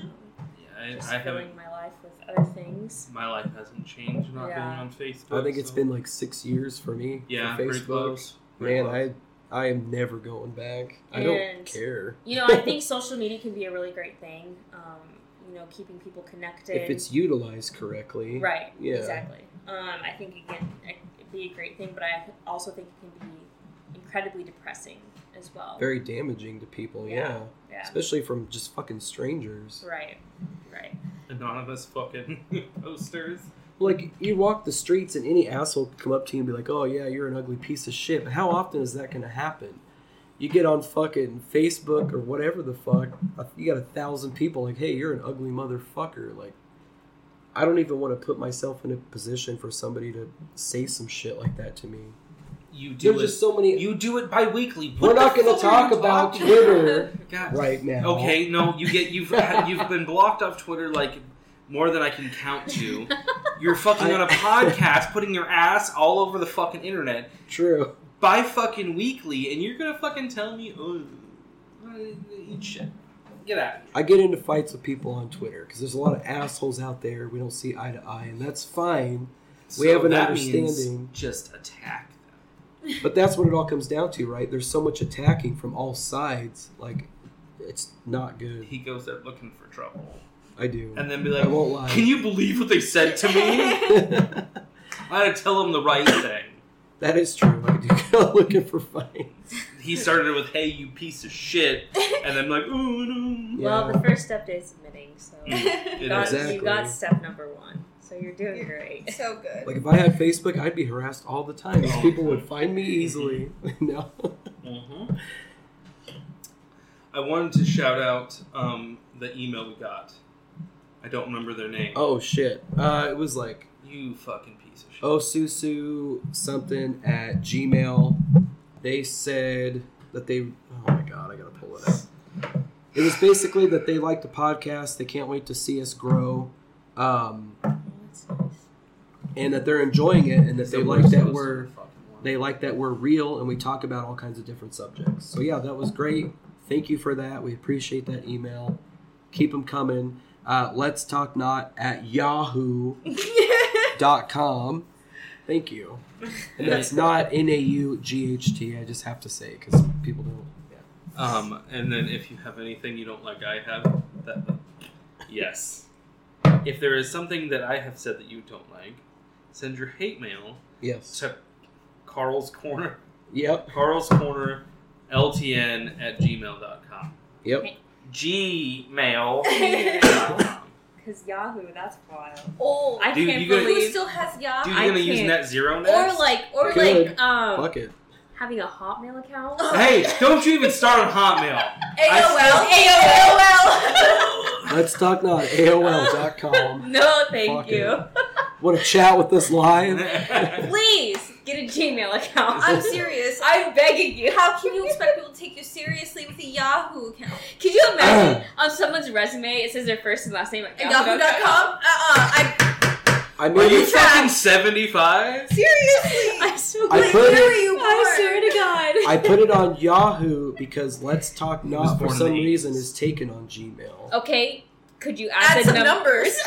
yeah, just I, I haven't. filling my life with other things. My life hasn't changed not Yeah. being on Facebook. I think it's so- been like six years for me. yeah, for Facebook. close. Man, close. I I am never going back. I don't care. You know, I think social media can be a really great thing. Um, you know, keeping people connected. If it's utilized correctly. Right. Yeah. Exactly. Um, I think again it could be a great thing, but I also think it can be incredibly depressing as well. Very damaging to people. Yeah. Yeah. yeah. Especially from just fucking strangers. Right. Right. anonymous fucking posters. Like you walk the streets and any asshole could come up to you and be like, "Oh yeah, you're an ugly piece of shit." But how often is that going to happen? You get on fucking Facebook or whatever the fuck, you got a thousand people like, "Hey, you're an ugly motherfucker." Like, I don't even want to put myself in a position for somebody to say some shit like that to me. You do There's it. just so many. you do it bi-weekly. We're not going to talk about Twitter God. right now. Okay, no, you get you've had- you've been blocked off Twitter like more than I can count to. You're fucking I- on a podcast, putting your ass all over the fucking internet True. by fucking weekly, and you're gonna fucking tell me, oh, eat shit. Get out. I get into fights with people on Twitter because there's a lot of assholes out there. We don't see eye to eye, and that's fine. We have an understanding. just attack them. But that's what it all comes down to, right? There's so much attacking from all sides. Like, it's not good. He goes there looking for trouble, I do. and then be like, I won't lie. "Can you believe what they said to me?" I had to tell him the right thing. That is true. I do go looking for fights. He started with, "Hey, you piece of shit," and then like, "Ooh, no." Well, the first step is admitting. So you got. Exactly. you got step number one. So So you're doing great. So good. Like if I had Facebook, I'd be harassed all the time. These people would find me easily. no. Mm-hmm. I wanted to shout out um, the email we got. I don't remember their name. Oh shit. Uh, it was like You fucking piece of shit. osusu something at Gmail. They said that they. Oh my god, I gotta pull it up. It was basically that they like the podcast. They can't wait to see us grow, um, and that they're enjoying it, and that It's they like that we're in the fucking world. they like that we're real and we talk about all kinds of different subjects. So yeah, that was great. Thank you for that. We appreciate that email. Keep them coming. Uh, let's talk not at yahoo.com. Thank you. And that's not N A U G H T. I just have to say because people don't. Yeah. Um, and then if you have anything you don't like, I have that. Yes. If there is something that I have said that you don't like, send your hate mail Yes. to Carl's Corner, Yep. Carl's Corner, LTN at gmail.com. Yep. Gmail. Because Yahoo, that's wild. Oh, I Dude, can't you gotta- who believe. still has Yahoo? Dude, you I gonna use can't. net zero next? Or like, or Good. like, um, Fuck it. having a Hotmail account. Hey, don't you even start on Hotmail. AOL. AOL. Let's talk not AOL.com. No, thank Fuck you. it. Want to chat with this live? Please get a Gmail account. I'm serious. I'm begging you. How can you expect people to take you seriously with a Yahoo account? Can you imagine on someone's resume it says their first and last name at Yahoo.com? Uh-uh. I, I Are mean, you fucking 75? seriously. I swear, I Like, put when it- were you born? I swear to God. I put it on Yahoo because Let's Talk was Not for some the reason is taken on Gmail. okay, could you add, Add the some num- numbers.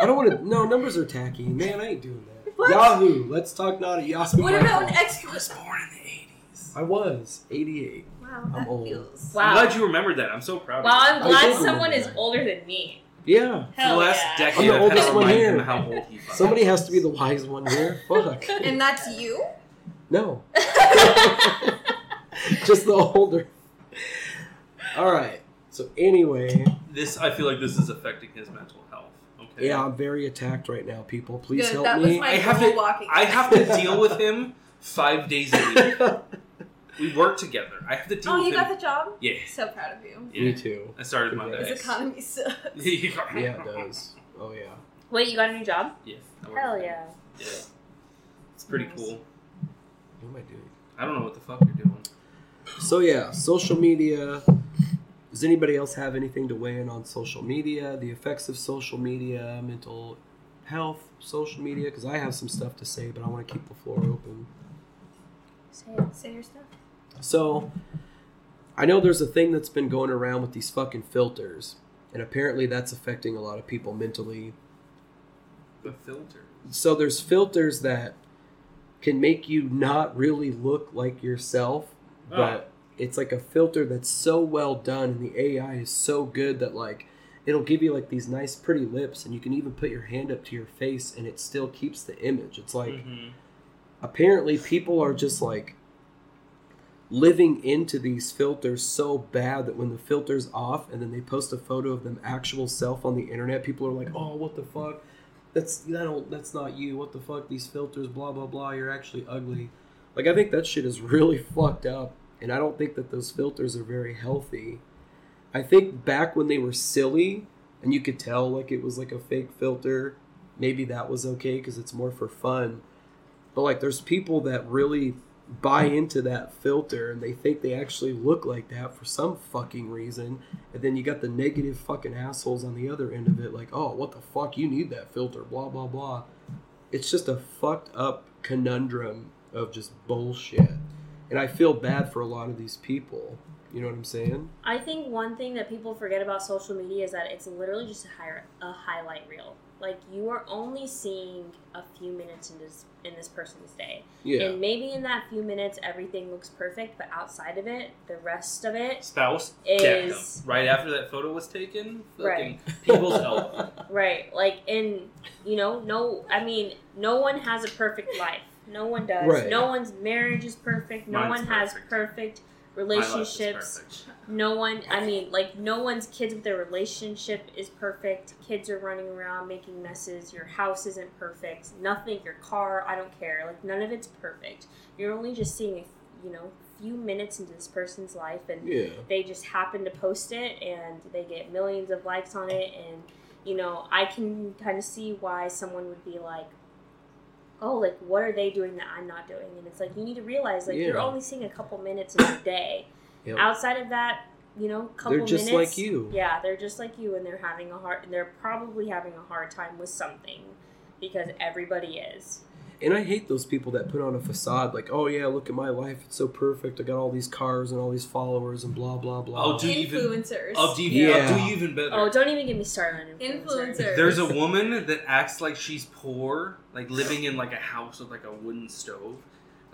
I don't want to. No, numbers are tacky. Man, I ain't doing that. What? Yahoo. Let's talk not at Yahoo. what about an ex? I was born in the 80s. I was 88. Wow, I'm that old. feels. Wow. I'm glad you remembered that. I'm so proud of you. Wow, I'm glad someone is that. older than me. Yeah. For the last yeah. decade, I'm the oldest one here. him how old he Somebody has to be the wise one here. Fuck. And that's you? No. Just the older. All right. So anyway, This, I feel like this is affecting his mental health. Okay. yeah, I'm very attacked right now. People, please Good, help that me. was my I have to- walking. I have to deal with him five days a week. We work together. I have to deal Oh, with you him. got the job? yeah. So proud of you. yeah. Me too. I started Congrats. This Monday. economy sucks. Yeah, it does. Oh yeah. Wait, you got a new job? Yeah. I work Hell for him. yeah. Yeah. It's pretty Nice. cool. What am I doing? I don't know what the fuck you're doing. So yeah, social media. Does anybody else have anything to weigh in on social media, the effects of social media, mental health, social media? Because I have some stuff to say, but I want to keep the floor open. Say. Say your stuff. So, I know there's a thing that's been going around with these fucking filters, and apparently that's affecting a lot of people mentally. The filter. So there's filters that can make you not really look like yourself, Oh. but it's like a filter that's so well done and the AI is so good that like it'll give you like these nice pretty lips and you can even put your hand up to your face and it still keeps the image. It's like Mhm. apparently people are just like living into these filters so bad that when the filter's off and then they post a photo of them actual self on the internet, people are like, "Oh, what the fuck? That's that don't that's not you. What the fuck? These filters, blah blah blah. You're actually ugly." Like I think that shit is really fucked up, and I don't think that those filters are very healthy. I think back when they were silly and you could tell like it was like a fake filter, maybe that was okay because it's more for fun. But like, there's people that really buy into that filter and they think they actually look like that for some fucking reason. And then you got the negative fucking assholes on the other end of it, like, oh, what the fuck? You need that filter, blah, blah, blah. It's just a fucked up conundrum of just bullshit. And I feel bad for a lot of these people. You know what I'm saying? I think one thing that people forget about social media is that it's literally just a, hi- a highlight reel. Like you are only seeing a few minutes in this in this person's day, Yeah. and maybe in that few minutes everything looks perfect, but outside of it, the rest of it, Spouse Is- decked right after that photo was taken. Fucking Right. people's elbow. right? Like in you know, no, I mean, no one has a perfect life. No one does. Right. No one's marriage is perfect. No Mine's one has perfect. perfect My life is relationships. perfect. no one i mean like no one's kids with their relationship is perfect kids are running around making messes your house isn't perfect nothing your car i don't care like none of it's perfect you're only just seeing a you know few minutes into this person's life and Yeah. they just happen to post it and they get millions of likes on it and you know i can kind of see why someone would be like oh like what are they doing that i'm not doing and it's like you need to realize like you're only seeing a couple minutes in your day Yep. outside of that you know couple minutes. They're just minutes like you. yeah they're just like you and they're having a hard they're probably having a hard time with something because everybody is And I hate those people that put on a facade like, oh yeah, look at my life, it's so perfect. I got all these cars and all these followers and blah blah blah. Oh, do you even? Influencers. Oh, do you, Yeah. oh, do you even better? oh don't even get me started on influencers. Influencers. There's a woman that acts like she's poor, like living in like a house with like a wooden stove,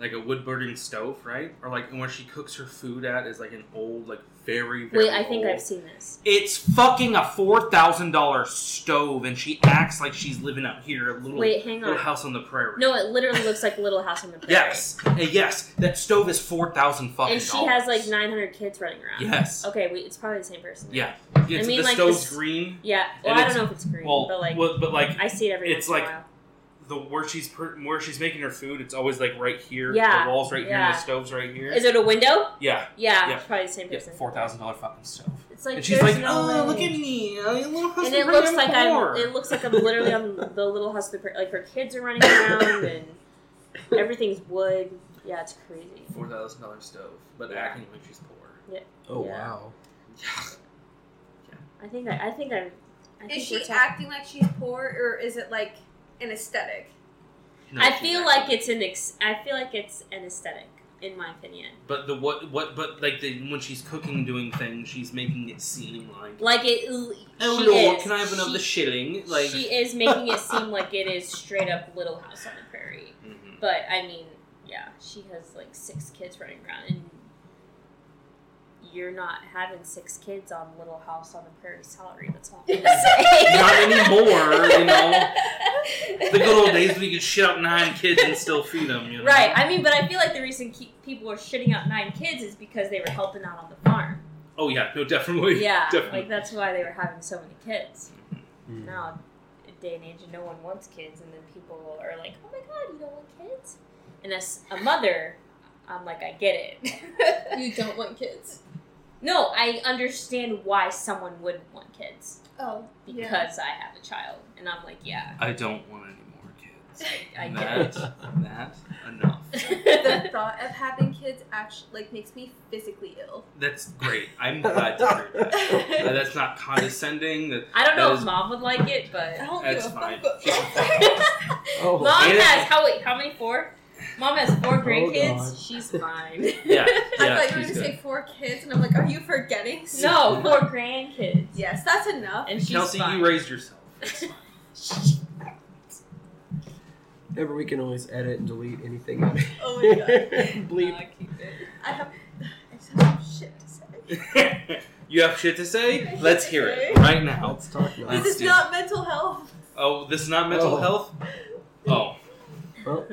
like a wood burning stove, right? Or like where she cooks her food at is like an old, like very very. wait i think old- i've seen this It's fucking a four thousand dollar stove, and she acts like she's living out here, a little Wait, hang little on. house on the prairie. No, it literally looks like a Little House on the Prairie. Yes, Uh, yes, that stove is four thousand fucking. And she has like 900 kids running around. Yes. Okay, wait, it's probably the same person. Yeah. It's, mean, the like, stove's this- green. Yeah. Well, And I don't know if it's green, Well, but like well, but like I see it every it's once like- in a while. The where she's per, where she's making her food, it's always like right here. Yeah, The walls right here. The stove's right here. Is it a window? yeah. Yeah, Yeah. probably the same Yeah. Four thousand dollar fucking stove. It's like and she's like, oh, no "Oh, way. look at me, a little house And it looks like I'm. It looks like I'm literally on the Little House of the Prairie. Like her kids are running around and everything's wood. Yeah, it's crazy. Four thousand dollar stove, but Yeah. acting like she's poor. Yeah. Oh wow. Yeah. I think I. I think I. I think Is she acting like she's poor, or is it like an aesthetic? No, I feel acting like it's an. Ex- I feel like it's an aesthetic, in my opinion. But the what what but like the when she's cooking doing things, she's making it seem like. Like it. Oh she Lord, is. can I have another She- shilling? Like. she is making it seem like it is straight up Little House on the Prairie. Mhm. But I mean, yeah, she has like six kids running around, and you're not having six kids on Little House on the Prairie salary. That's all I'm say. Not anymore, you know. The good old days when you could shit out nine kids and still feed them. You know? Right. I mean, but I feel like the reason keep, people are shitting out nine kids is because they were helping out on the farm. Oh yeah, no, definitely. Yeah, definitely. like that's why they were having so many kids. Mm. Now, day and age, no one wants kids, and then people are like, "Oh my god, you don't want kids?" And as a mother, I'm like, I get it. You don't want kids. no, I understand why someone wouldn't want kids Oh, because I have a child, and I'm like, yeah, I don't want any more kids. I that, get it. that enough. the thought of having kids actually like makes me physically ill. That's great. I'm glad to hear that. Uh, that's not condescending. That I don't know if is- mom would like it, I but don't That's give fine. fuck. She can Oh. mom And- has how wait how many four? Mom has four grandkids. God. She's fine. Yeah, I thought you were gonna say four kids, and I'm like, are you forgetting? no, four grandkids. Yes, that's enough. And she's Kelsey, fine. you raised yourself. It's fine. We can always edit and delete anything out. Oh my god. Bleep. I keep it. I have, I just have some shit to say. you have shit to say? I Let's hear to it right now. Let's talk now. This is not mental health. Oh, this is not mental Oh. health. Oh, Well,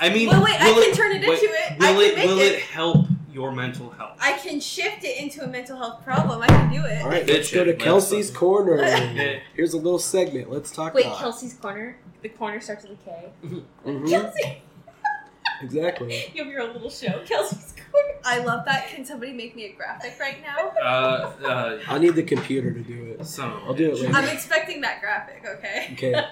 I mean, Well, wait, I will can it- turn it wait, into it. Will I can it make will it. it help your mental health? I can shift it into a mental health problem. I can do it. all right, Good let's go to shit. Let's- Kelsey's corner. Here's a little segment. Let's talk about Wait, about. Kelsey's corner. The corner starts with a K. Mhm, Kelsey, Exactly. You have your own little show, Kelsey's corner. I love that. Can somebody make me a graphic right now? Uh, uh, I need the computer to do it. son of a I'll do it later. I'm expecting that graphic. Okay. Okay.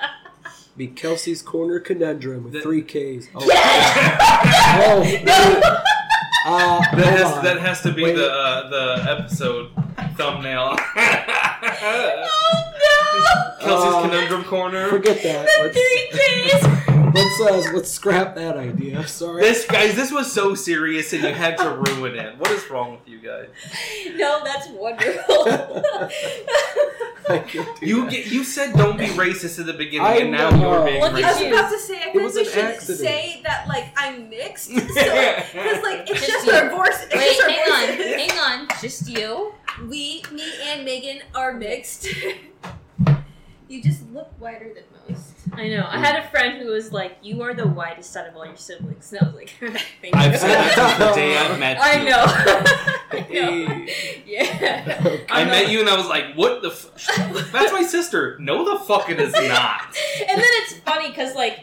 Be Kelsey's corner conundrum with The- three Ks. Oh, Yeah! oh no. Uh, That has, that has to be Wait. the uh, the episode thumbnail. Oh no! Kelsey's Uh, conundrum corner. Forget that. The Let's, three Ks. let's uh, let's scrap that idea. Sorry. This guys, this was so serious, and you had to ruin it. What is wrong with you guys? no, that's wonderful. I can't do You that. get, you said don't be racist at the beginning, I and now know. you're being racist. I at was about to say. I feel was we should accident. say that like I'm mixed. So, because like it's Just just you. our voice. Wait, just our hang on, hang on. Just you. We, me, and Meagan are mixed. You just look whiter than most. I know. I had a friend who was like, "You are the whitest out of all your siblings," and I was like, "Thank you." I've said that since the day I've met I you. know. Hey. yeah. I I'm met not- you and I was like, what the? F-? That's my sister. No, the fuck it is not. and then it's funny because like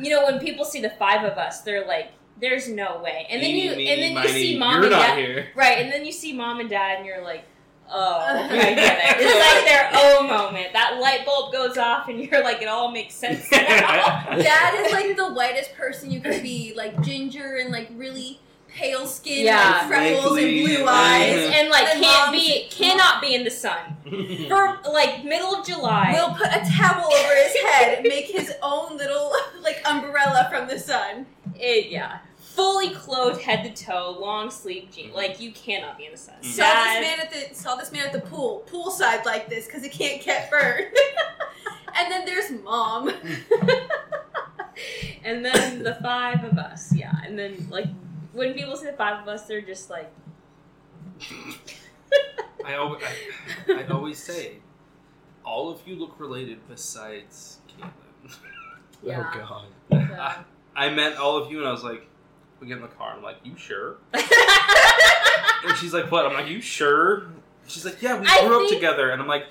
you know when people see the five of us they're like there's no way and then Eeny, you meeny, and then you miny, see mom You're and not dad here. right and then you see mom and dad and you're like oh i get it it's like their own moment that light bulb goes off and you're like it all makes sense now Dad is like the whitest person you could be, like ginger and like really pale skin, Yeah. and freckles Wrinkly, and blue yeah. eyes. and like And can't be cannot be in the sun for like middle of july We'll put a towel over his head, make his own little like umbrella from the sun. It- yeah fully clothed head to toe long sleeve jeans like you cannot be in the sun Mm. Saw this man at the saw this man at the pool, poolside like this because he can't get burned. and then there's mom. and then the five of us, yeah. And then like when people say the five of us, they're just like, I always, I, I'd always say, all of you look related besides Caitlin. Yeah. Oh god. uh, I met all of you and I was like, we get in the car. I'm like, you sure? And she's like, what? I'm like, you sure? She's like, yeah, we I grew up think- together. And I'm like,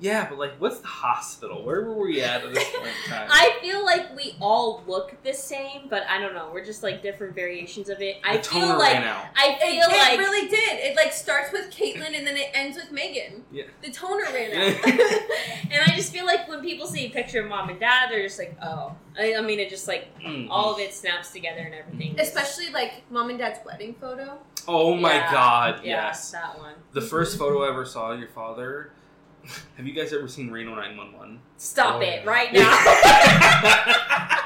yeah, but like, what's the hospital? Where were we at at this point in time? I feel like we all look the same, but I don't know. We're just like different variations of it. I the feel toner like ran out. I feel it like really did. It like starts with Caitlyn and then it ends with Meagan. Yeah. The toner ran out. and I just feel like when people see a picture of mom and dad, they're just like, oh. I, I mean, it just like Mm. all of it snaps together and everything. Especially like mom and dad's wedding photo. Oh my Yeah. god, yeah, yes. that one. The first photo I ever saw of your father. Have you guys ever seen Reno 911? Stop Oh, it yeah. right now.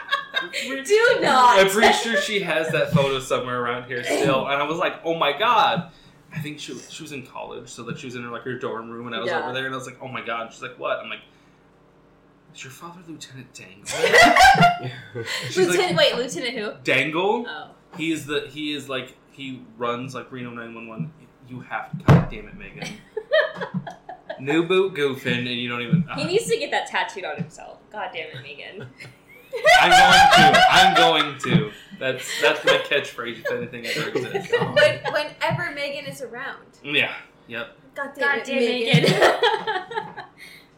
Do not. I'm pretty sure she has that photo somewhere around here still. And I was like, oh my god. I think she, she was in college, so that she was in her, like her dorm room, and I was Yeah. over there, and I was like, oh my god. She's like, what? I'm like, is your father Lieutenant Dangle? Lieutenant, like, wait, Lieutenant who? Dangle? Oh. He is the he is like he runs like Reno 911. You have to god damn it, Meagan. New boot goofing, and you don't even. He uh, needs to get that tattooed on himself. God damn it, Meagan. I'm going to. I'm going to. That's that's my catchphrase if anything ever exists. when, whenever Meagan is around. Yeah. Yep. God damn God it, damn Meagan. Meagan.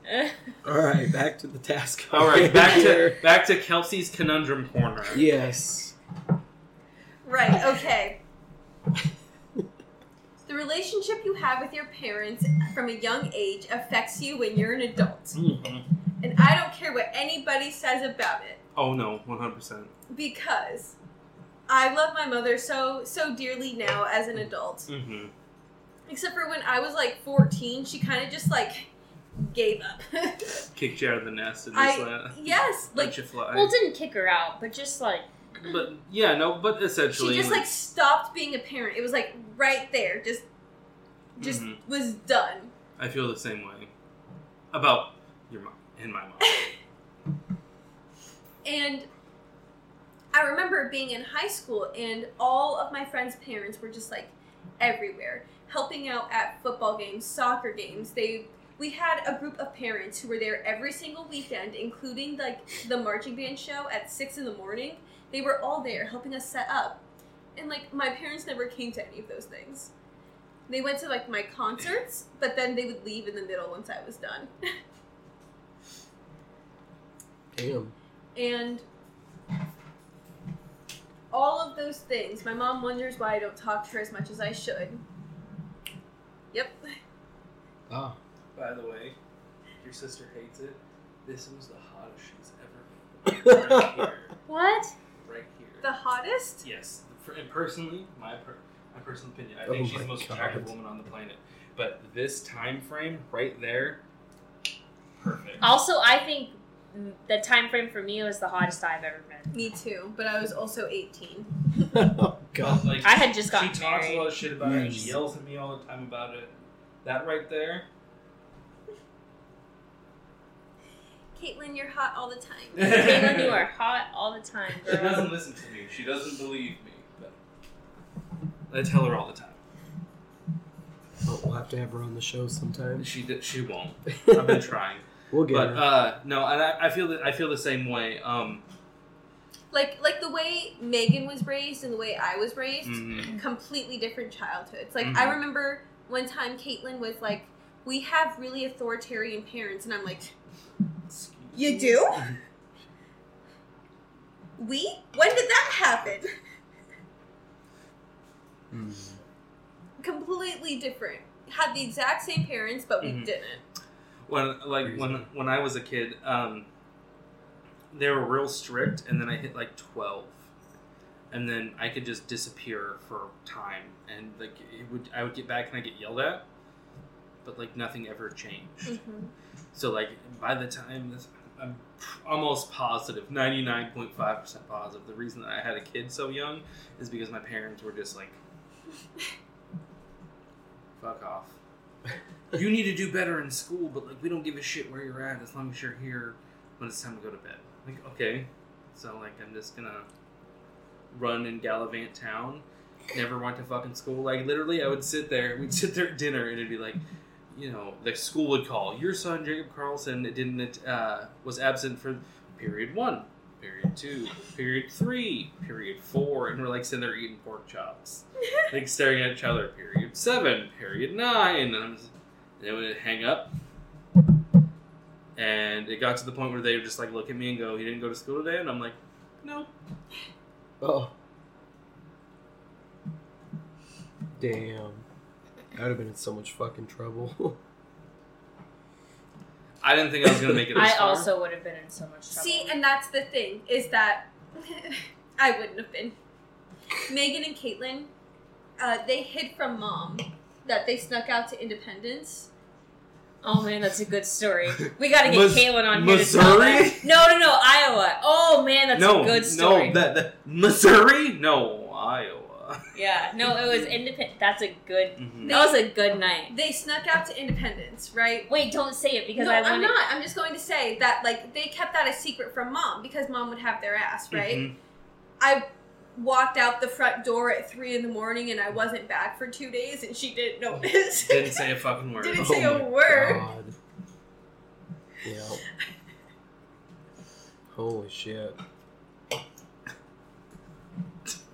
All right, back to the task. All right. Back to back to Kelsey's conundrum corner. yes. Right, okay. the relationship you have with your parents from a young age affects you when you're an adult. Mhm. And I don't care what anybody says about it Oh no, 100. percent because I love my mother so so dearly now as an adult. Mm-hmm. Except for when I was like 14, she kind of just like gave up. Kicked you out of the nest and I- just let, yes, let like you fly. well, didn't kick her out, but just like but yeah, no, but essentially, she just like stopped being a parent. It was like right there, just just Mhm. was done. I feel the same way about your mom and my mom. And I remember being in high school, and all of my friends' parents were just like everywhere, helping out at football games, soccer games. They we had a group of parents who were there every single weekend, including like the marching band show at six in the morning. They were all there helping us set up, and like my parents never came to any of those things. They went to like my concerts, but then they would leave in the middle once I was done. Damn. And all of those things, my mom wonders why I don't talk to her as much as I should. Yep. Ah. By the way, your sister hates it. This was the hottest she's ever been. Right here. what? Right here. The hottest? Yes, and personally, my per, my personal opinion, I Oh think she's the most God. attractive woman on the planet. But this time frame right there, perfect. Also, I think the time frame for me was the hottest I've ever been. Me too, but I was also 18. oh god. Like I had just gotten. she gotten talks married. a lot of shit about it. She yells at me all the time about it. That right there. Caitlin, you're hot all the time. Caitlin, you are hot all the time, She doesn't listen to me. She doesn't believe me. But I tell her all the time. Oh, we'll have to have her on the show sometime. She did, she won't. I've been trying. We'll get but her. uh, no, and I, I feel that I feel the same way. Um, like like the way Meagan was raised and the way I was raised, Mhm. completely different childhoods. Like Mhm. I remember one time Caitlin was like, "We have really authoritarian parents," and I'm like, "You do? we? When did that happen?" Mm. completely different. Had the exact same parents, but we Mhm. didn't. when like Crazy. when when I was a kid, um, they were real strict, and then I hit like twelve, and then I could just disappear for time, and like it would I would get back and I get yelled at, but like nothing ever changed. So like by the time this, I'm almost positive, ninety nine point five percent positive. The reason that I had a kid so young is because my parents were just like, "Fuck off." you need to do better in school, but like we don't give a shit where you're at as long as you're here when it's time to go to bed. Like okay, so like I'm just gonna run in Gallivant Town. Never went to fucking school. Like literally, I would sit there. We'd sit there at dinner, and it'd be like, you know, the school would call your son Jacob Carlson it didn't uh, was absent for period one, period two, period three, period four, and we're like sitting there eating pork chops, like staring at each other. Period seven, period nine, and I'm just, and it would hang up. And it got to the point where they would just like look at me and go, "He didn't go to school today?" And I'm like, "No." Oh. Damn. I would have been in so much fucking trouble. I didn't think I was gonna make it. This I far. also would have been in so much trouble. See, and that's the thing is that I wouldn't have been. Meagan and Caitlin, uh, they hid from mom that they snuck out to Independence. oh man, that's a good story. We gotta get Mis- Caitlin on here to tell Missouri? that. No, no, no, Iowa. Oh man, that's no, a good story. no, that, that Missouri, no, Iowa. yeah, no, it was independent. That's a good. Mhm. That was a good night. They snuck out to Independence, right? Wait, don't say it because no, I I'm not. I'm just going to say that like they kept that a secret from mom because mom would have their ass, right? Mhm. I walked out the front door at three in the morning and I wasn't back for two days and she didn't notice. Didn't say a fucking word. Didn't say Oh a my word. God. Yeah. Holy shit.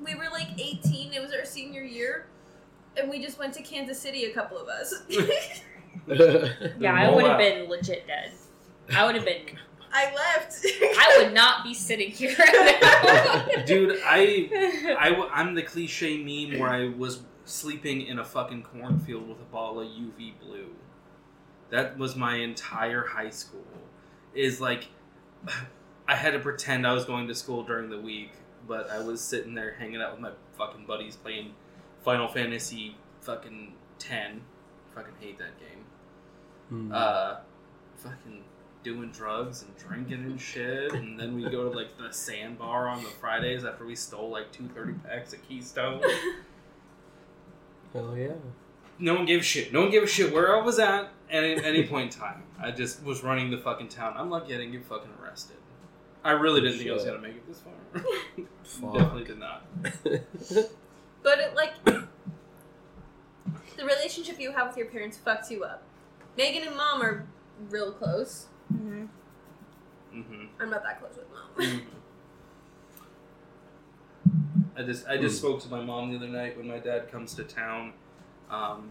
We were like 18. It was our senior year, and we just went to Kansas City. A couple of us. Yeah, I would have been legit dead. I would have been. I left. I would not be sitting here right now. Dude, I, I, w- I'm the cliche meme where I was sleeping in a fucking cornfield with a ball of UV blue. That was my entire high school. Is like, I had to pretend I was going to school during the week, but I was sitting there hanging out with my fucking buddies playing Final Fantasy fucking 10. Fucking hate that game. Hmm. uh, fucking doing drugs and drinking and shit. And then we go to like the sandbar on the Fridays after we stole like two 30 packs of Keystone. Hell yeah. No one gave a shit. No one gave a shit where I was at at any, any point in time. I just was running the fucking town. I'm lucky I didn't get fucking arrested. I really didn't think I was gonna make it this far. Fuck. Definitely did not. but it like the relationship you have with your parents fucks you up. Meagan and mom are real close. Mhm. hmm I'm not that close with mom. I just I just Mm. spoke to my mom the other night when my dad comes to town. Um,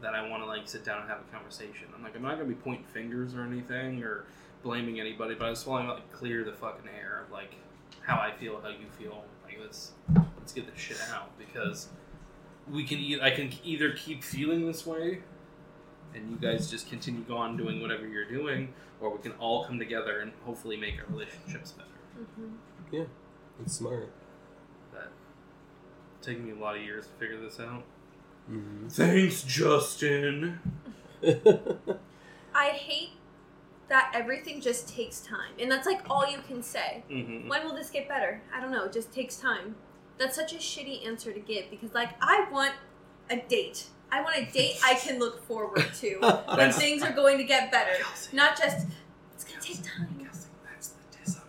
that I want to like sit down and have a conversation. I'm like I'm not gonna be pointing fingers or anything or blaming anybody, but I just want to like clear the fucking air of like how I feel, how you feel. Like let's let's get this shit out because we can e- I can either keep feeling this way and you guys just continue go on doing whatever you're doing, or we can all come together and hopefully make our relationships better. Mhm. It's smart. That taking me a lot of years to figure this out. Mm-hmm. Thanks, Justin. I hate that everything just takes time, and that's like all you can say. Mm-hmm. When will this get better? I don't know. It just takes time. That's such a shitty answer to give because, like, I want a date. I want a date I can look forward to when things are going to get better. Kelsey. Not just, it's going to take time. Kelsey, that's the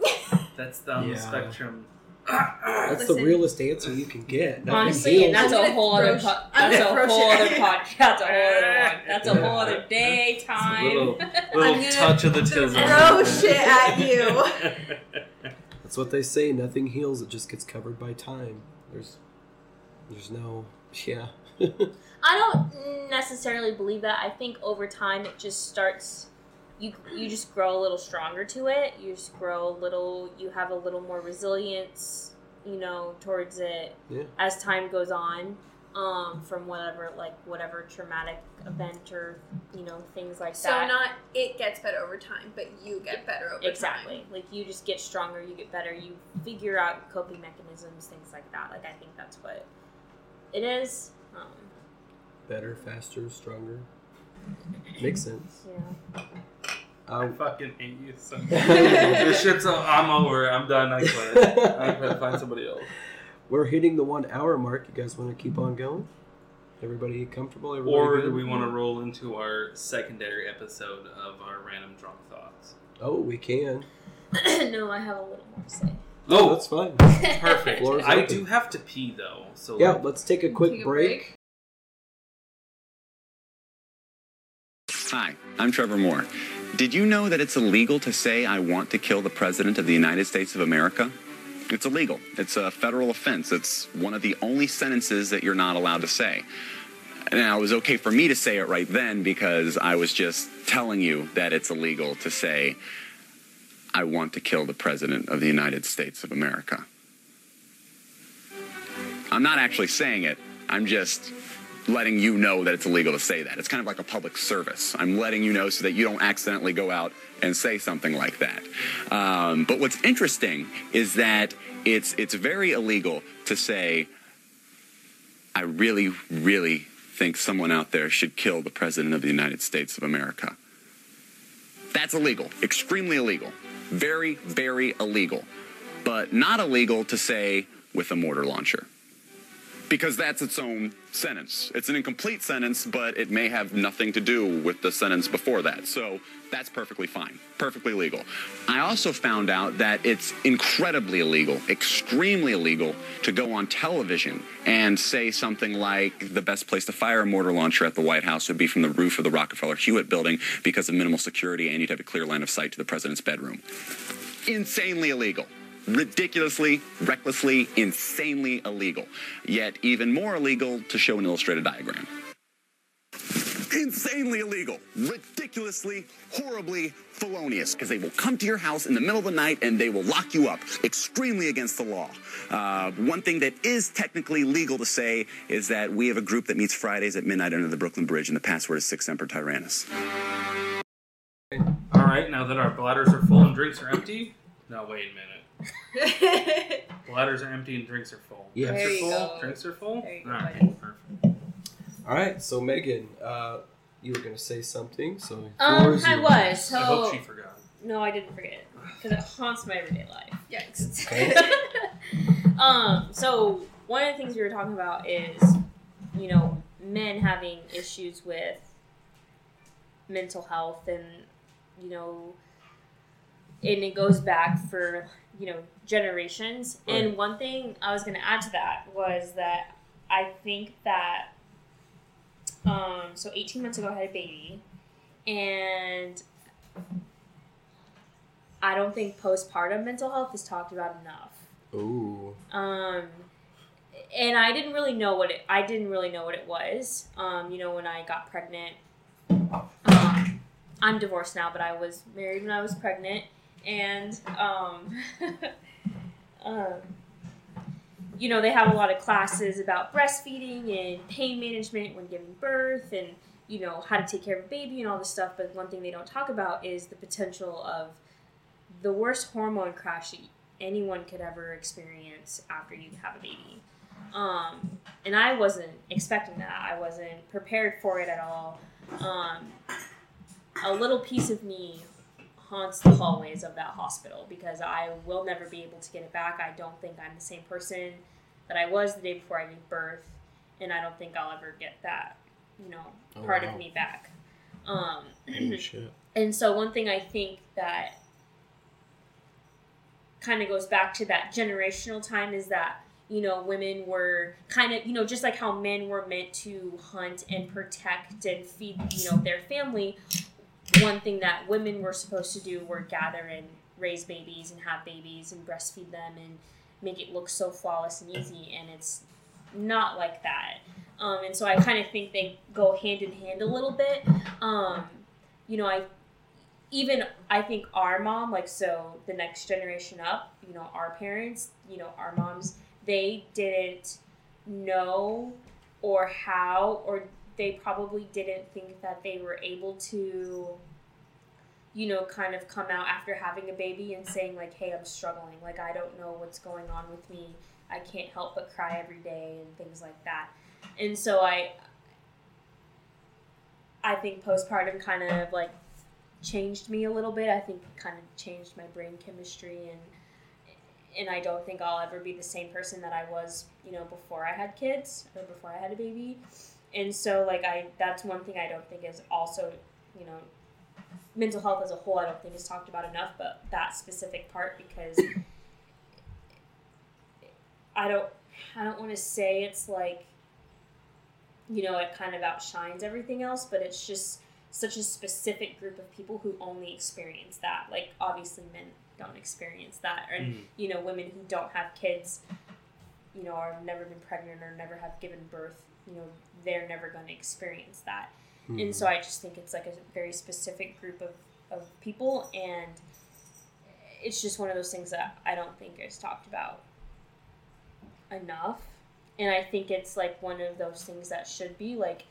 tism. That's on the Yeah. spectrum. That's Listen. the realest answer you can get. Nothing Honestly, and that's a whole other po- that's a whole other podcast. That's a whole other one. That's a whole other day It's a time. little, little gonna touch of the tism. throw shit at you. That's what they say. Nothing heals. It just gets covered by time. There's, there's no, yeah. I don't necessarily believe that. I think over time it just starts. You you just grow a little stronger to it. You just grow a little. You have a little more resilience, you know, towards it Yeah. as time goes on. Um, from whatever like whatever traumatic event or you know things like So that. So not it gets better over time, but you get better over exactly. time. Like you just get stronger. You get better. You figure out coping mechanisms, things like that. Like I think that's what it is. Um, Better, faster, stronger. Makes sense. yeah. I Um, fucking hate you so much. this shit's. uh, I'm over. I'm done. I quit. I gotta find somebody else. we're hitting the one hour mark. You guys want to keep on going? Everybody comfortable? Everybody Or good? do we want to roll into our secondary episode of our random drunk thoughts? Oh, we can. no, I have a little more to say. Oh, that's fine. perfect. I do have to pee though, so Yeah, like, let's take a quick Take a break. break. Hi, I'm Trevor Moore. Did you know that it's illegal to say I want to kill the President of the United States of America? It's illegal. It's a federal offense. It's one of the only sentences that you're not allowed to say. Now, it was okay for me to say it right then because I was just telling you that it's illegal to say, I want to kill the President of the United States of America. I'm not actually saying it, I'm just letting you know that it's illegal to say that. It's kind of like a public service. I'm letting you know so that you don't accidentally go out and say something like that. Um, but what's interesting is that it's it's very illegal to say, I really, really think someone out there should kill the president of the United States of America. That's illegal, extremely illegal, very, very illegal, but not illegal to say with a mortar launcher because that's its own sentence. It's an incomplete sentence, but it may have nothing to do with the sentence before that. So that's perfectly fine, perfectly legal. I also found out that it's incredibly illegal, extremely illegal to go on television and say something like the best place to fire a mortar launcher at the White House would be from the roof of the Rockefeller Hewitt building because of minimal security and you'd have a clear line of sight to the president's bedroom. Insanely illegal ridiculously, recklessly, insanely illegal. Yet even more illegal to show an illustrated diagram. Insanely illegal, ridiculously, horribly felonious, because they will come to your house in the middle of the night and they will lock you up. Extremely against the law. Uh, one thing that is technically legal to say is that we have a group that meets Fridays at midnight under the Brooklyn Bridge, and the password is Sic Semper Tyrannis. All right, now that our bladders are full and drinks are empty. No, wait a minute. Bladders are empty and drinks are full. Yes. Drinks There are full. go. Drinks are full. There you go, All right, buddy. perfect. All right, so Meagan, uh, you were gonna say something, so Um, I yours. was. I hope she forgot. no, I didn't forget it because it haunts my everyday life. Yikes. Okay. um, so one of the things we were talking about is, you know, men having issues with mental health and, you know, and it goes back for, you know, generations. And one thing I was going to add to that was that I think that, um, so 18 months ago I had a baby and I don't think postpartum mental health is talked about enough. Ooh. Um, and I didn't really know what it. I didn't really know what it was. Um, you know, when I got pregnant. Um, I'm divorced now, but I was married when I was pregnant, and um, um, you know, they have a lot of classes about breastfeeding and pain management when giving birth, and you know how to take care of a baby and all this stuff. But one thing they don't talk about is the potential of the worst hormone crash anyone could ever experience after you have a baby. Um, and I wasn't expecting that. I wasn't prepared for it at all. Um, a little piece of me haunts the hallways of that hospital because I will never be able to get it back. I don't think I'm the same person that I was the day before I gave birth, and I don't think I'll ever get that, you know, Oh, part wow. of me back. Um, and so one thing I think that kind of goes back to that generational time is that you know women were kind of you know just like how men were meant to hunt and protect and feed you know their family one thing that women were supposed to do were gather and raise babies and have babies and breastfeed them and make it look so flawless and easy, and it's not like that. Um, and so I kind of think they go hand in hand a little bit. Um, you know, I even I think our mom, like so the next generation up, you know, our parents, you know, our moms, they didn't know or how or they probably didn't think that they were able to you know kind of come out after having a baby and saying like hey i'm struggling. Like i don't know what's going on with me. I can't help but cry every day and things like that. And so i i think postpartum kind of like changed me a little bit. I think it kind of changed my brain chemistry and and i don't think i'll ever be the same person that i was you know before i had kids or before i had a baby and so like i that's one thing i don't think is also you know mental health as a whole i don't think is talked about enough but that specific part because i don't i don't want to say it's like you know it kind of outshines everything else but it's just such a specific group of people who only experience that like obviously men don't experience that and Mhm. you know women who don't have kids you know or have never been pregnant or never have given birth you know they're never going to experience that. And hmm. so i just think it's like a very specific group of, of people and it's just one of those things that i don't think is talked about enough. And i think it's like one of those things that should be like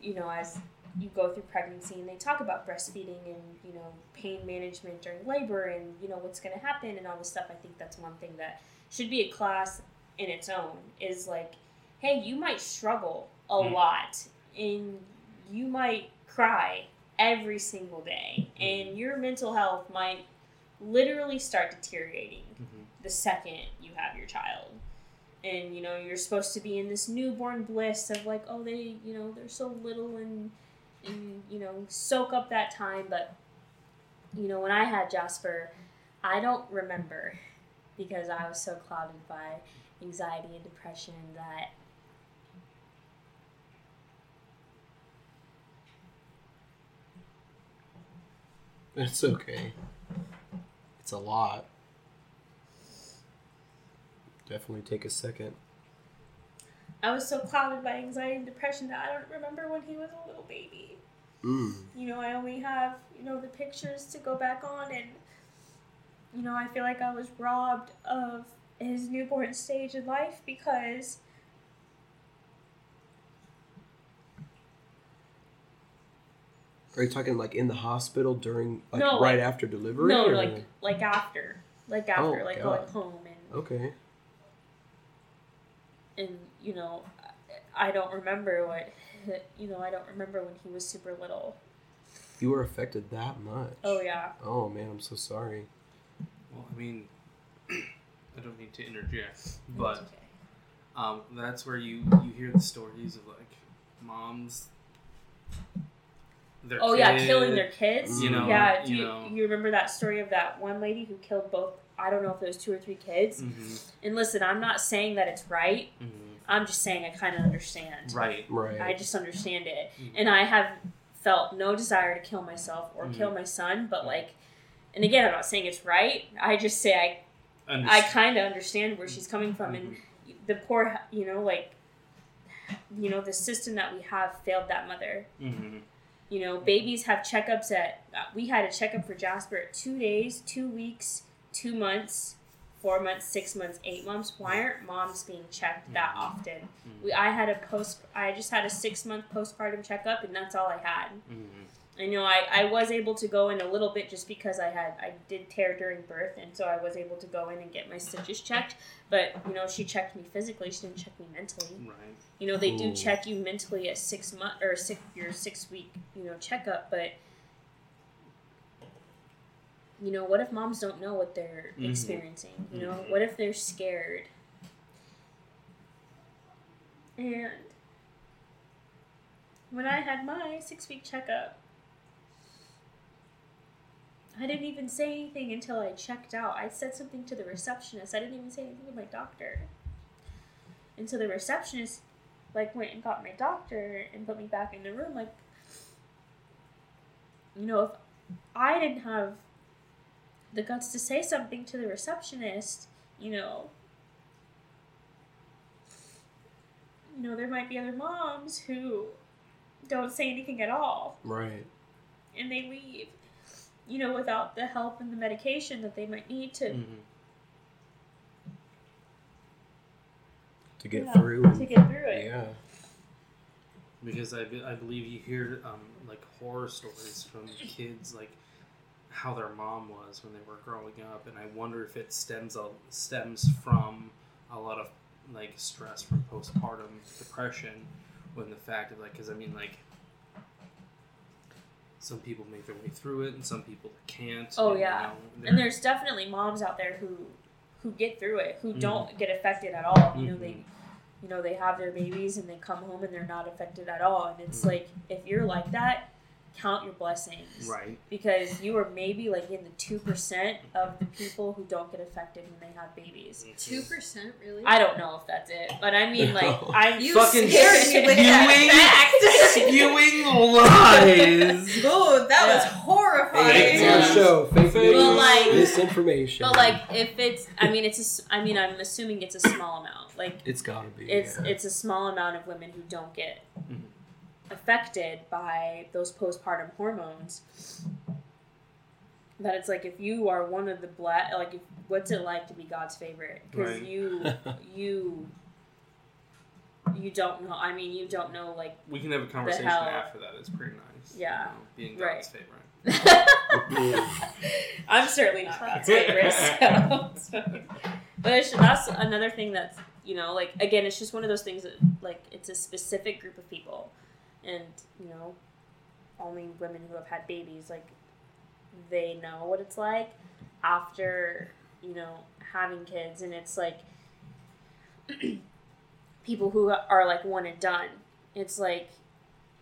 you know as you go through pregnancy and they talk about breastfeeding and you know pain management during labor and you know what's going to happen and all this stuff i think that's one thing that should be a class in its own is like hey you might struggle a Mm. lot and you might cry every single day and your mental health might literally start deteriorating Mhm. the second you have your child and you know you're supposed to be in this newborn bliss of like oh they you know they're so little and and you know soak up that time but you know when i had jasper i don't remember because i was so clouded by anxiety and depression that It's okay. It's a lot. Definitely take a second. i was so clouded by anxiety and depression that i don't remember when he was a little baby Mm. you know, I only have, you know, the pictures to go back on and you know, I feel like I was robbed of his newborn stage in life because Are you talking like in the hospital during, like No, right like- after delivery? no, or- like like after. Like after, Oh, like God. going home and Okay. and you know, I don't remember what you know, I don't remember when he was super little. You were affected that much. Oh yeah. Oh man, I'm so sorry. Well, I mean, I don't need to interject, but okay. um, that's where you you hear the stories of like moms. Their Oh yeah, killing their kids. You know, yeah. Do you you, know. you remember that story of that one lady who killed both? I don't know if it was two or three kids. Mhm, And listen, I'm not saying that it's right. mhm. I'm just saying I kind of understand. Right. Right. I just understand it, Mhm. and I have felt no desire to kill myself or kill my son. But like, and again, I'm not saying it's right. I just say I I kind of understand where she's coming from, and the poor, you know, like, you know, the system that we have failed that mother. hmm You know, babies have checkups at. Uh, we had a checkup for Jasper at two days, two weeks, two months, four months, six months, eight months. Why aren't moms being checked that often? We, I had a post. I just had a six month postpartum checkup, and that's all I had. hmm I know I, I was able to go in a little bit just because I had I did tear during birth, and so I was able to go in and get my stitches checked. But you know, she checked me physically. She didn't check me mentally. Right. You know, they Ooh. do check you mentally at six month or six your six week you know checkup, but you know, what if moms don't know what they're Mhm. experiencing? You know, Mhm. what if they're scared? And when I had my six week checkup, I didn't even say anything until I checked out. I said something to the receptionist. I didn't even say anything to my doctor. And so the receptionist like went and got my doctor and put me back in the room like you know if I didn't have the guts to say something to the receptionist, you know, you know, there might be other moms who don't say anything at all Right. and they leave, you know, without the help and the medication that they might need to Mhm. To get Yeah, through. to get through it. Yeah. because I, be- I believe you hear um, like horror stories from kids like how their mom was when they were growing up and I wonder if it stems a, stems from a lot of like stress from postpartum depression when the fact of like because I mean like some people make their way through it and some people can't Oh, and, you yeah. know, And there's definitely moms out there who who get through it, who Mhm. don't get affected at all. You know, Mhm. they you know, they have their babies and they come home and they're not affected at all. And it's Mhm. like if you're like that, count your blessings. right Because you are maybe like in the two percent of the people who don't get affected when they have babies. Two percent, really? I don't know if that's it, but I mean, like, No. I'm You Fucking scared me with that fact. spewing lies Oh, that was Yeah. horrifying. It's Yeah. our show. Fake But, news. like- misinformation. But like, if it's, I mean, it's a, s- I mean, I'm assuming it's a small amount. Like, it's gotta be. it's yeah. it's a small amount of women who don't get Mhm. Affected by those postpartum hormones. That it's like if you are one of the black, like, if, what's it like to be God's favorite? Because Right. you you you don't know. I mean, you don't know like we can have a conversation after that it's pretty nice Yeah. you know, being Right. God's favorite I'm certainly not God's favorite. So, so- but it's, that's another thing that's you know like again it's just one of those things that like it's a specific group of people, and you know only women who have had babies like they know what it's like after you know having kids, and it's like people who are like one and done. It's like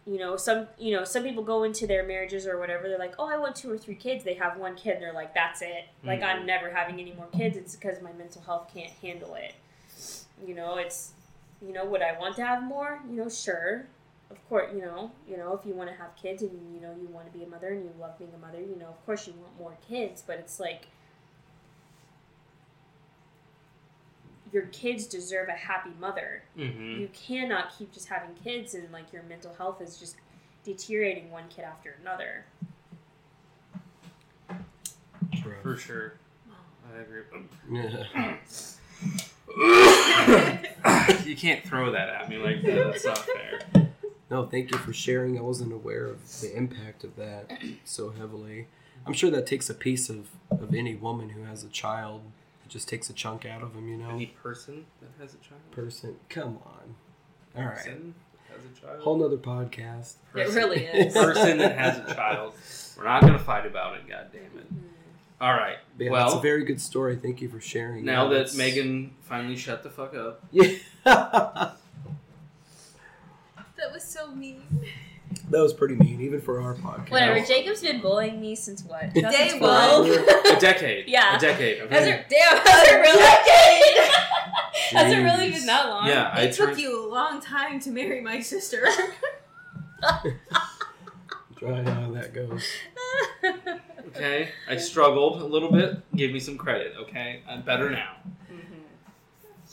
you know some you know some people go into their marriages or whatever they're like oh i want two or three kids. They have one kid and they're like that's it. Like i'm Mhm. never having any more kids. It's because my mental health can't handle it. You know it's you know would i want to have more? You know sure of course you know you know if you want to have kids and you know you want to be a mother and you love being a mother you know of course you want more kids but it's like your kids deserve a happy mother. Mm-hmm. you cannot keep just having kids and like your mental health is just deteriorating one kid after another. For sure. I agree. You can't throw that at me like that. That's not fair No, thank you for sharing. I wasn't aware of the impact of that so heavily. I'm sure that takes a piece of, of any woman who has a child. It just takes a chunk out of them, you know. any person that has a child Person, come on. All right, person that has a child whole nother podcast. It really is. person that has a child we're not gonna fight about it god damn it mm-hmm. all right But yeah, that's a very good story. Thank you for sharing. now that that's- meagan finally shut the fuck up yeah, That was so mean. that was pretty mean, even for our podcast. Whatever. Jacob's been bullying me since what? Day 2012? a decade Yeah. a decade okay Has it, damn, has it really? has it really been that long? yeah i It took turned you a long time to marry my sister. Try how that goes. okay i struggled a little bit give me some credit okay i'm better now hmm.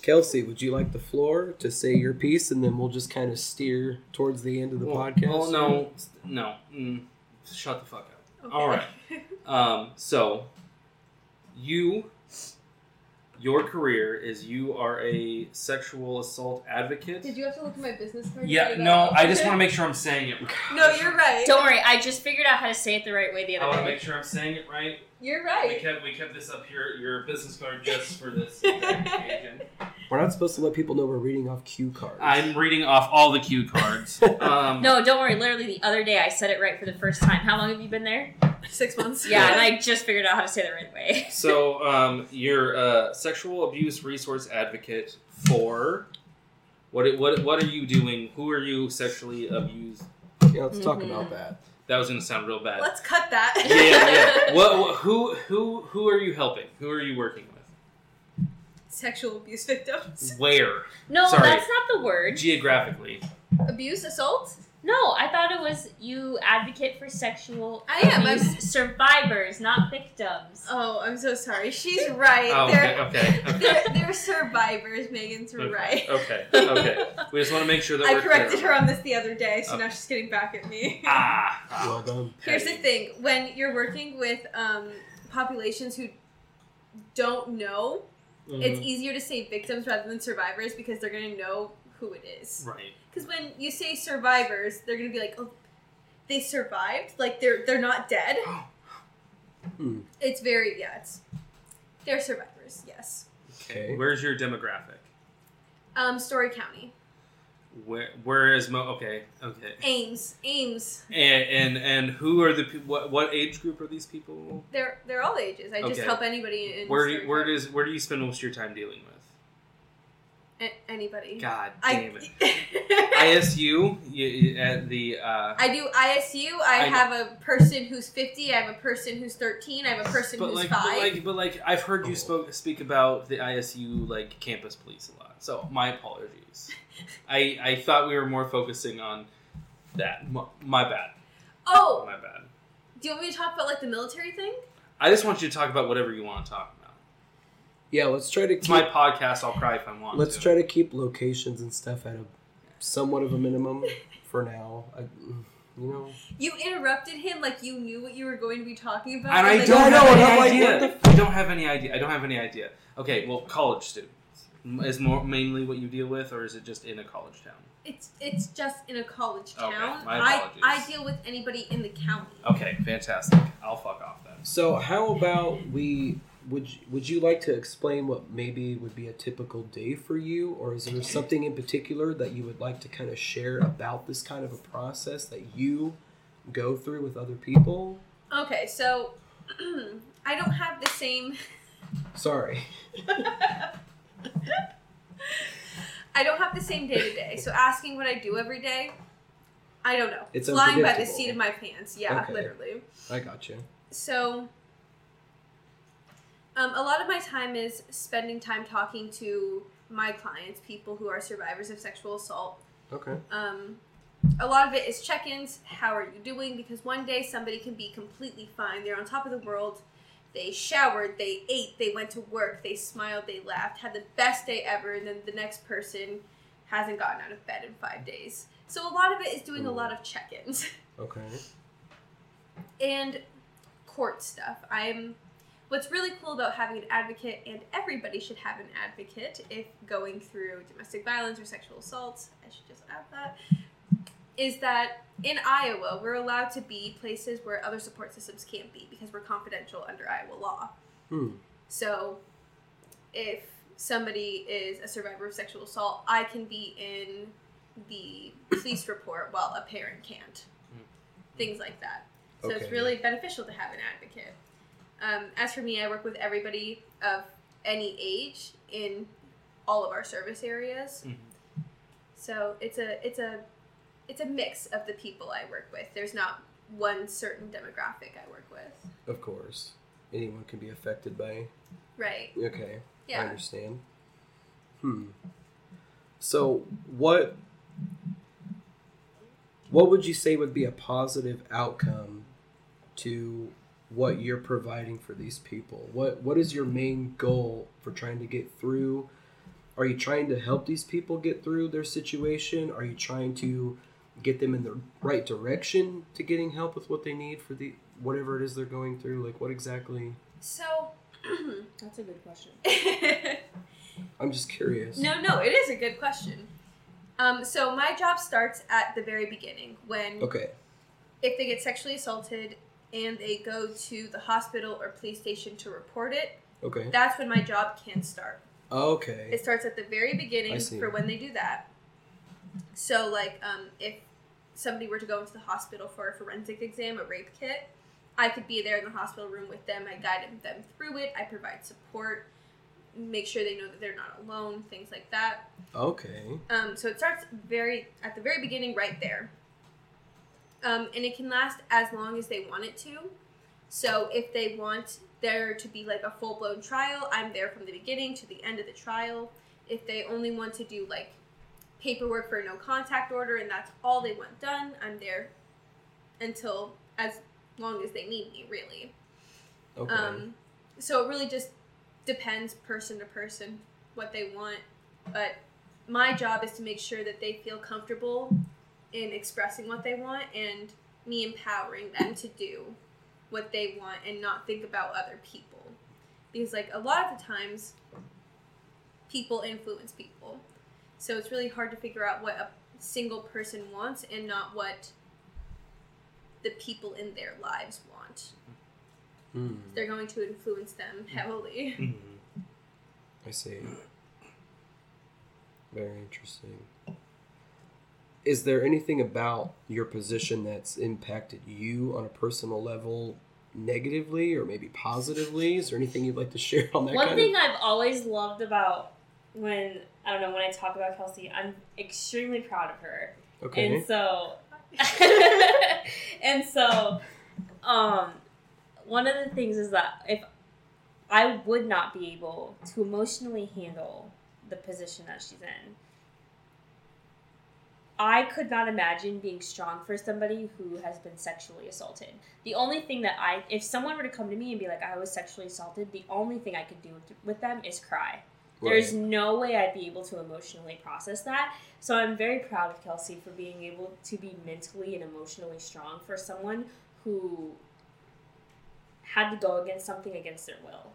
Kelsey, would you like the floor to say your piece, and then we'll just kind of steer towards the end of the well, podcast? well no no mm, shut the fuck up All right. Um, so, you, your career is you are a sexual assault advocate. Did you have to look at my business card? Yeah, no. I just want to make sure I'm saying it. right. No, you're right. Don't worry, I just figured out how to say it the right way the other I other want to make sure I'm saying it right. You're right. We right. kept we kept this up here, your business card, just for this occasion. We're not supposed to let people know we're reading off cue cards. I'm reading off all the cue cards. Um, No, don't worry. Literally, the other day I said it right for the first time. How long have you been there? Six months. Yeah, and I just figured out how to say the right way. So, um, you're a sexual abuse resource advocate for what? What? What are you doing? Who are you sexually abused? yeah, let's talk Mhm. about that. That was gonna sound real bad. Let's cut that. yeah, yeah, yeah. What, what? Who? Who? Who are you helping? Who are you working with? Sexual abuse victims. Where? No, Sorry. that's not the word. Geographically. Abuse, assault. No, I thought it was you advocate for sexual I am, I'm- abuse survivors, not victims. Oh, I'm so sorry. She's right. Oh, they're, okay, okay, they're, they're survivors. Meagan's Okay, right. Okay, okay. We just want to make sure that I we're corrected clear. her on this the other day, so Okay. now she's getting back at me. Ah, ah. Well done. Here's the thing: when you're working with um, populations who don't know, it's Mm-hmm. easier to say victims rather than survivors because they're gonna know who it is. Right. Because when you say survivors, they're gonna be like, "Oh, they survived. Like they're they're not dead." Hmm. It's very yeah. It's they're survivors. Yes. Okay. Where's your demographic? Um, Story County, Where where is mo? Okay, okay. Ames, Ames. And and and who are the pe- what what age group are these people? They're they're all ages. I just help anybody in. Where Story do, where does where do you spend most of your time dealing with? A- anybody? God I, damn it. ISU you, you- at the uh, I do ISU. I, I know. have a person who's 50. I have a person who's 13. I have a person but who's like, 5. but like but like I've heard you spoke speak about the ISU like campus police a lot. So my apologies. I I thought we were more focusing on that. My, my bad. oh, My bad. do you want me to talk about like the military thing? I just want you to talk about whatever you want to talk about. Yeah, let's try to It's keep, my podcast. I'll cry if I want let's to. try to keep locations and stuff at a somewhat of a minimum for now. I, you know. You interrupted him like you knew what you were going to be talking about. And I like, don't I know, have and any I'm like, idea. what I don't have any idea. I don't have any idea. Okay, well, college students is more mainly what you deal with, or is it just in a college town? It's it's just in a college Okay, town. my I. I deal with anybody in the county. Okay, fantastic. I'll fuck off then. So how about we? Would you, would you like to explain what maybe would be a typical day for you, or is there something in particular that you would like to kind of share about this kind of a process that you go through with other people? Okay, so I don't have the same. Sorry. I don't have the same day to day. So asking what I do every day, I don't know. It's flying by the seat of my pants. Yeah, Okay. literally. I got you. So, um, a lot of my time is spending time talking to my clients, people who are survivors of sexual assault. Okay. Um, a lot of it is check ins. How are you doing? Because one day somebody can be completely fine. They're on top of the world. They showered, they ate, they went to work, they smiled, they laughed, had the best day ever, and then the next person hasn't gotten out of bed in five days. So a lot of it is doing a lot hmm. of check ins. Okay. and court stuff. I'm what's really cool about having an advocate and everybody should have an advocate if going through domestic violence or sexual assaults, I should just add that, is that in Iowa we're allowed to be places where other support systems can't be because we're confidential under Iowa law. Hmm. So if somebody is a survivor of sexual assault, I can be in the police report while a parent can't. Things like that. So Okay. it's really beneficial to have an advocate. Um, as for me, I work with everybody of any age in all of our service areas. Mhm. So it's a it's a it's a mix of the people I work with. There's not one certain demographic I work with. Of course. Anyone can be affected by. Right. Okay. I Yeah. understand. Hmm. So what what would you say would be a positive outcome to what you're providing for these people? What what is your main goal for trying to get through? Are you trying to help these people get through their situation? Are you trying to get them in the right direction to getting help with what they need for the whatever it is they're going through? Like what exactly? So That's a good question. I'm just curious. No, no, it is a good question. Um, so my job starts at the very beginning when Okay. if they get sexually assaulted and they go to the hospital or police station to report it, Okay. that's when my job can start. Okay. It starts at the very beginning for when they do that. So, like, um, if somebody were to go into the hospital for a forensic exam, a rape kit, I could be there in the hospital room with them. I guide them through it. I provide support, make sure they know that they're not alone, things like that. Okay. Um, so it starts very at the very beginning, right there. Um, and it can last as long as they want it to. So if they want there to be like a full blown trial, I'm there from the beginning to the end of the trial. If they only want to do like paperwork for a no contact order and that's all they want done, I'm there until as long as they need me, really. Okay. Um, so it really just depends person to person what they want. But my job is to make sure that they feel comfortable in expressing what they want and me empowering them to do what they want and not think about other people. Because, like, a lot of the times, people influence people. So it's really hard to figure out what a single person wants and not what the people in their lives want. Hmm, They're going to influence them heavily. Mhm. I see. Very interesting. Is there anything about your position that's impacted you on a personal level negatively or maybe positively? Is there anything you'd like to share on that One kind thing of I've always loved about when I don't know when I talk about Kelsey, I'm extremely proud of her, Okay. and so and so, um, one of the things is that if I would not be able to emotionally handle the position that she's in. I could not imagine being strong for somebody who has been sexually assaulted. The only thing that I, if someone were to come to me and be like, I was sexually assaulted, the only thing I could do with, with them is cry. There's no way I'd be able to emotionally process that. So I'm very proud of Kelsey for being able to be mentally and emotionally strong for someone who had to go against something against their will.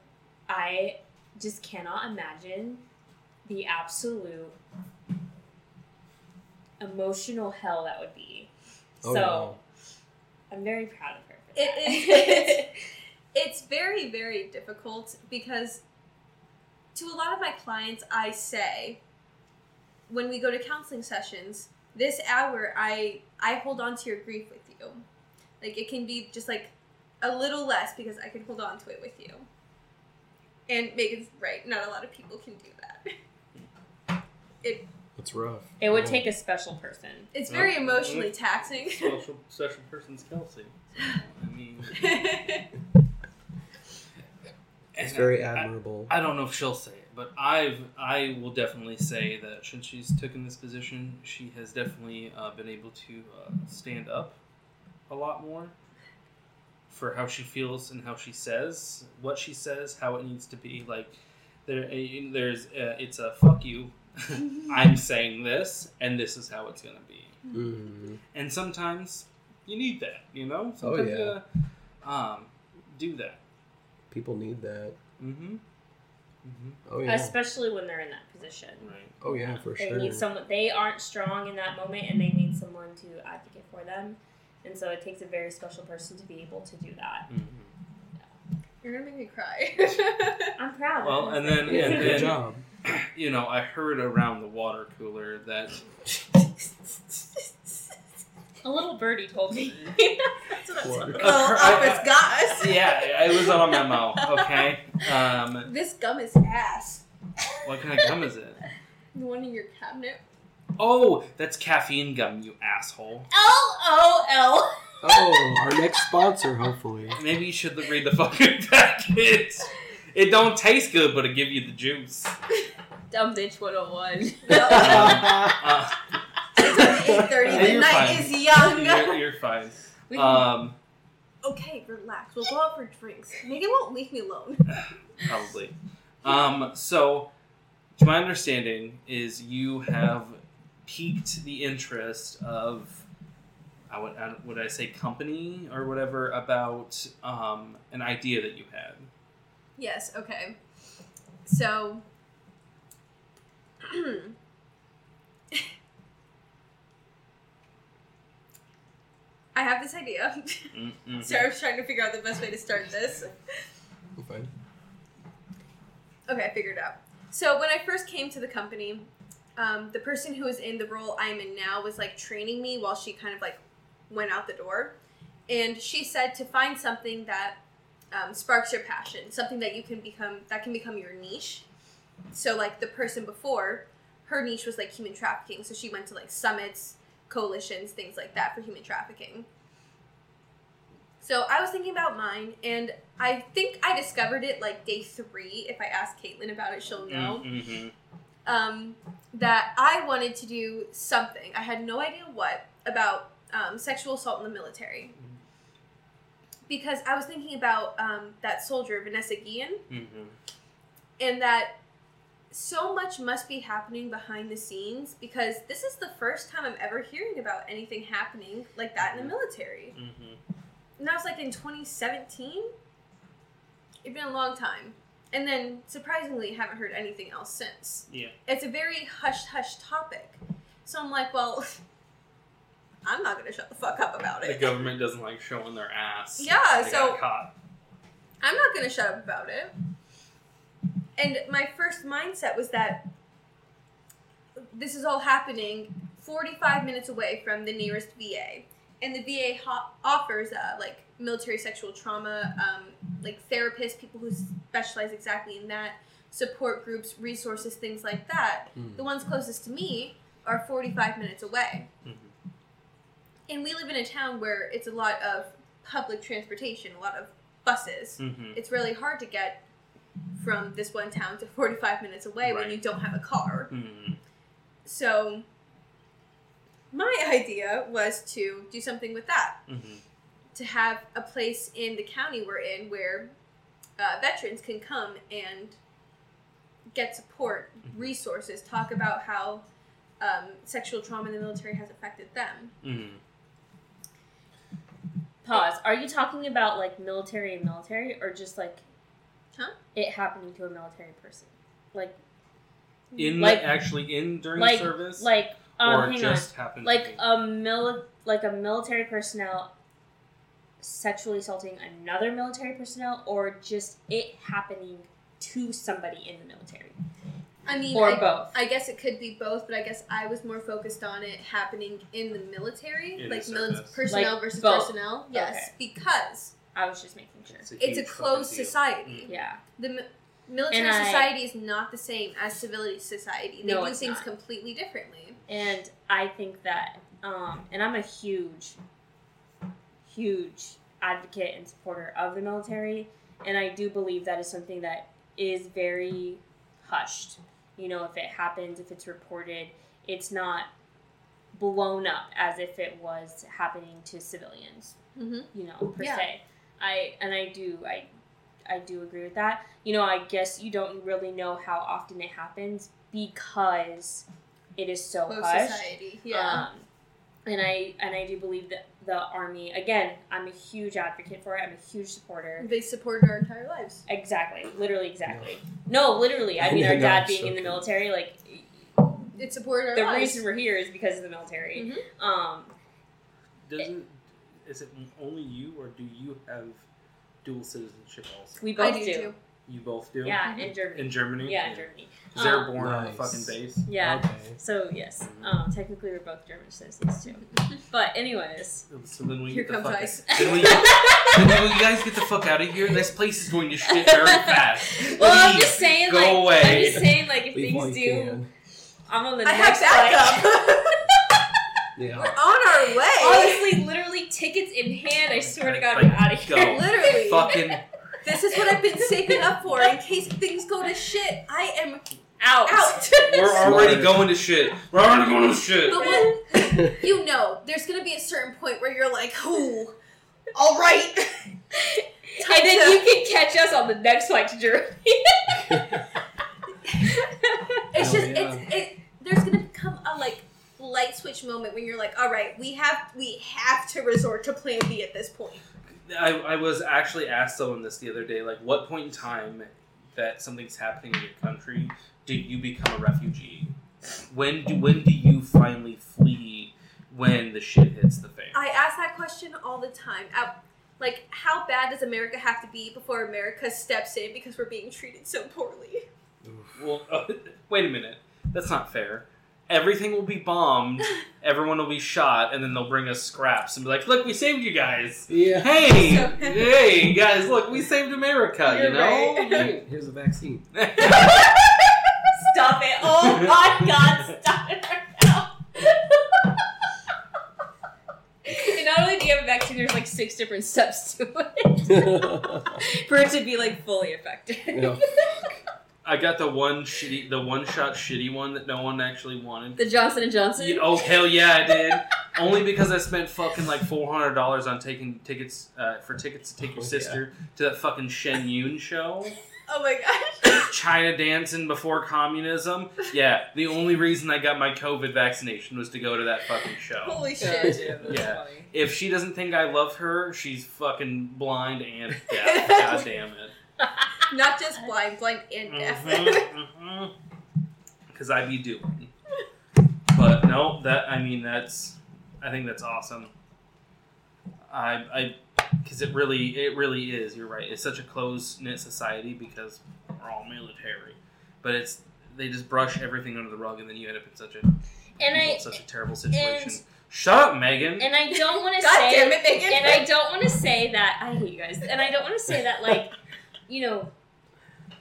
I just cannot imagine the absolute emotional hell that would be. Oh, so I'm very proud of her. For It that. is. It's very, very difficult because to a lot of my clients, I say when we go to counseling sessions, this hour I I hold on to your grief with you. Like it can be just like a little less because I can hold on to it with you. And Meagan's right, not a lot of people can do that. It It's rough. it would Yeah. take a special person. it's very emotionally taxing. Special, special person's Kelsey. So, I mean, It's and very I- admirable. I don't know if she'll say it, but I've I will definitely say that since she's taken this position, she has definitely uh, been able to uh, stand up a lot more for how she feels and how she says what she says, how it needs to be. Like there, eh, there's uh, it's a fuck you. I'm saying this, and this is how it's gonna be. Mhm. And sometimes you need that, you know. Oh, yeah. you um, do that. People need that. Mm-hmm. Mm-hmm. Oh yeah. Especially when they're in that position. Right. Oh yeah, for They sure. need someone. They aren't strong in that moment, and they need someone to advocate for them. And so it takes a very special person to be able to do that. Mm-hmm. You're gonna make me cry. I'm proud. Well, and then yeah, and good then job. you know I heard around the water cooler that a little birdie told me. That's what I'm saying. Well, office got us. yeah, it was on a memo. Okay. Um, this gum is ass. What kind of gum is it? The one in your cabinet. Oh, that's caffeine gum, you asshole. L O L. Oh, our next sponsor, hopefully. Maybe you should read the fucking package. It don't taste good, but it give you the juice. Dumb bitch 101. Um, uh, uh, 8.30. the night is young. You're, you're fine. Um, okay, relax. We'll go out for drinks. Maybe it won't leave me alone. Probably. Um, so, to my understanding, is you have piqued the interest of, I would, I, would I say company or whatever, about um, an idea that you had. Yes, okay. So, I have this idea. Mm-mm. Sorry, I was trying to figure out the best way to start this. Fine. Okay, I figured it out. So when I first came to the company, um, the person who was in the role I'm in now was like training me while she kind of like went out the door, and she said to find something that um, sparks your passion, something that you can become that can become your niche. So like the person before, her niche was like human trafficking, so she went to like summits, coalitions, things like that for human trafficking. So I was thinking about mine, and I think I discovered it like day three. If I ask Caitlin about it, she'll know. Mm-hmm. um, that I wanted to do something. I had no idea what about um, sexual assault in the military. Because I was thinking about um, that soldier, Vanessa Guillen, Mm-hmm. and that so much must be happening behind the scenes because this is the first time I'm ever hearing about anything happening like that in the military. Mm-hmm. And that was like in 2017. It's been a long time. And then surprisingly, haven't heard anything else since. Yeah. It's a very hush hush topic. So I'm like, well, I'm not going to shut the fuck up about it. The government doesn't like showing their ass. Yeah, so. I'm not going to shut up about it. And my first mindset was that this is all happening 45 minutes away from the nearest VA. And the VA ho- offers uh, like military sexual trauma, um, like therapists, people who specialize exactly in that, support groups, resources, things like that. Mm. The ones closest to me are 45 minutes away. Mhm. And we live in a town where it's a lot of public transportation, a lot of buses Mm-hmm. it's really hard to get from this one town to 45 minutes away when you don't have a car. Mm-hmm. So, my idea was to do something with that. Mm-hmm. To have a place in the county we're in where uh, veterans can come and get support, Mhm. resources, talk about how um, sexual trauma in the military has affected them. Mm-hmm. Pause. Are you talking about like military and military, or just like Huh? it happening to a military person? Like, In Like- actually in during like, service, like, um, or hang just happened like be? a mili- like a military personnel sexually assaulting another military personnel, or just it happening to somebody in the military, I mean, or I, both. I guess it could be both, but I guess I was more focused on it happening in the military, In like the mili- personnel Like versus both. personnel. Yes, Okay. because I was just making sure. it's a huge closed fucking deal. society. Yeah. The mi- military I- society is not the same as civility society. They No, do it's things not. completely differently. And I think that, um, and I'm a huge, huge advocate and supporter of the military, and I do believe that is something that is very hushed. You know, if it happens, if it's reported, it's not blown up as if it was happening to civilians. Mm-hmm. You know, per Yeah. se. I and I do I I do agree with that. You know, I guess you don't really know how often it happens because it is so Closed hushed. society. Yeah. Um, and I and I do believe that the army again, I'm a huge advocate for it. I'm a huge supporter. they supported our entire lives. Exactly. Literally exactly. No, literally. I mean our dad being so in the military, like It supported our the lives. reason we're here is because of the military. Mhm. Um Doesn't is it only you or do you have dual citizenship also? we I both do, do. You both do. Yeah, in Germany. In Germany. yeah, in Germany. Is there Um, born on a fucking base? Yeah. Okay. So yes, um, technically we're both German citizens too. But anyways, So then we Here get the comes fuck ice. Then we, then you guys get the fuck out of here. This place is going to shit very fast. well, I'm just saying, go like, away. I'm just saying, like, if Leave things do, can. I'm on the I next flight. backup. Yeah. We're on our way. Honestly, literally, tickets in hand. I swear to God, I'm out of here. go. Literally. Fucking This is what I've been saving up for in case things go to shit. I am Out. out. We're already going to shit. We're already going to shit. But when you know, there's gonna be a certain point where you're like, "Ooh, all right." and then you can catch us on the next flight to Germany. It's Hell just yeah. it's it. There's gonna become a like light switch moment when you're like, "All right, we have we have to resort to Plan B at this point." I, I was actually asked someone this the other day, like, what point in time that something's happening in your country do you become a refugee? When do when do you finally flee when the shit hits the fan? I ask that question all the time. I, like, how bad does America have to be before America steps in because we're being treated so poorly? Well, uh, wait a minute. That's not fair. Everything will be bombed, everyone will be shot, and then they'll bring us scraps and be like, "Look, we saved you guys." Yeah. Hey, hey, guys! Look, we saved America. You're you know. right. Here's a vaccine. Stop it! Oh my God! Stop it right now. and not only do you have a vaccine, there's like six different steps to it for it to be like fully effective. I got the one shitty, the one shot shitty one that no one actually wanted. The Johnson and Johnson. Yeah, oh hell yeah, I did. Only because I spent fucking like four hundred dollars on taking tickets uh, for tickets to take your Oh, sister to that fucking Shen Yun show. Oh my gosh. China dancing before communism. Yeah, the only reason I got my COVID vaccination was to go to that fucking show. Holy shit. damn, that's Yeah. funny. If she doesn't think I love her, she's fucking blind and deaf. God damn it. Not just blind, blind and deaf. Because Mm-hmm, I be doing. But no, that I mean that's I think that's awesome. I I because it really it really is. You're right. It's such a close knit society because we're all military, but it's they just brush everything under the rug, and then you end up in such a And I such a terrible situation. Shut up, Meagan. and I don't want to God say damn it, Meagan. and I don't want to say that I hate you guys, and I don't want to say that like, you know,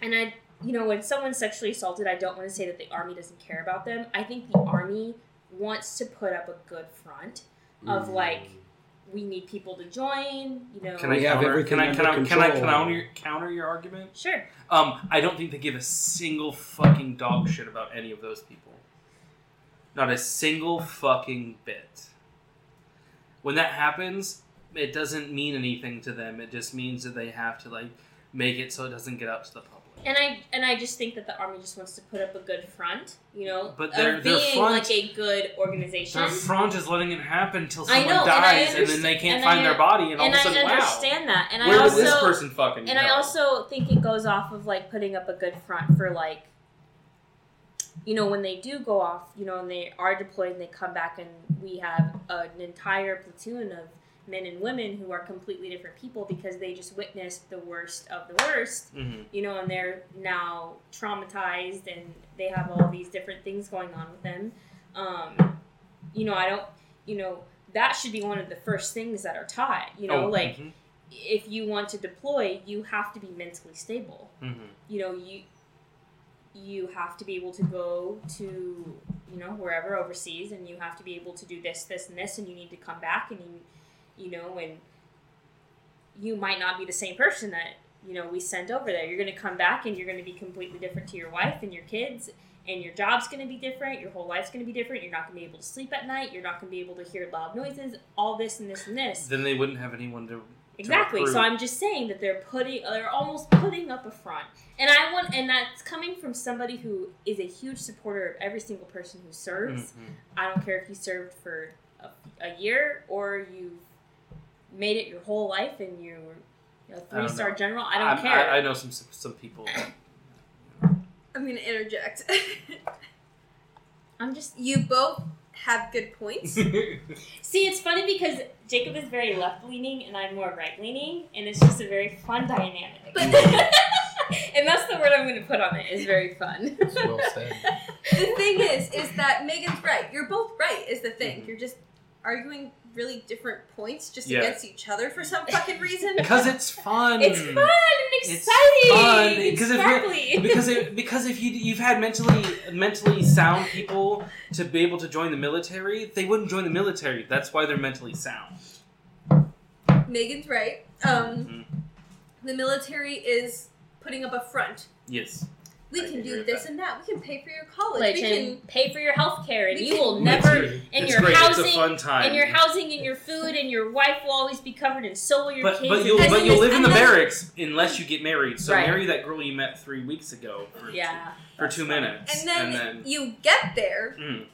and I, you know, when someone's sexually assaulted, I don't want to say that the army doesn't care about them. I think the army wants to put up a good front of like, we need people to join. You know, Can I We have counter? everything Can I can I can I counter your, counter your argument? sure. Um, I don't think they give a single fucking dog shit about any of those people. Not a single fucking bit. When that happens, it doesn't mean anything to them. It just means that they have to like make it so it doesn't get out to the public. And I and I just think that the army just wants to put up a good front, you know, But their- of their being front- like a good organization. Their front is letting it happen until someone know, dies, and, then they can't find I- their body, and all of a I sudden, wow, understand that, and where I also this person fucking and go? I also think it goes off of like putting up a good front for like you know when they do go off you know and they are deployed and they come back and we have an entire platoon of men and women who are completely different people because they just witnessed the worst of the worst Mhm. you know and they're now traumatized and they have all these different things going on with them um, you know i don't you know that should be one of the first things that are taught you know Oh, like mhm, if you want to deploy, you have to be mentally stable. mhm. You know, you you have to be able to go to you know wherever overseas, and you have to be able to do this, this, and this, and you need to come back, and you you know, and you might not be the same person that you know we sent over there. You're going to come back, and you're going to be completely different to your wife and your kids. And your job's going to be different. Your whole life's going to be different. You're not going to be able to sleep at night. You're not going to be able to hear loud noises. All this and this and this. Then they wouldn't have anyone to. Exactly. So. I'm just saying that they're putting, they're almost putting up a front, and I want, and that's coming from somebody who is a huge supporter of every single person who serves. Mhm. I don't care if you served for a, a year or you've made it your whole life and you're a three star general. I don't I'm- care. I, I know some some people. I'm gonna interject. I'm just you both have good points. see. It's funny because Jacob is very left leaning and I'm more right leaning, and it's just a very fun dynamic. and that's the word I'm going to put on it. it. Is very fun. It's well said. the thing is, is that Meagan's right. You're both right. Is the thing. Mhm. You're just arguing really different points just Yeah. against each other for some fucking reason. Because it's fun. It's fun and It's exciting. fun, 'cause if exactly. because it, because if you you've had mentally mentally sound people to be able to join the military, they wouldn't join the military. That's why they're mentally sound. Meagan's right. Um, Mhm. the military is putting up a front. Yes. We I can do this that. and that. We can pay for your college. Like, we can. pay for your health care, and you can- will never, and it's your great. housing, it's fun time. and your housing, and your food, and your wife will always be covered, and so will your but kids. but you'll but you'll live in the and then- barracks unless you get married. So Right. marry that girl you met three weeks ago for yeah, for two fun. minutes, And then, you get there, Mm.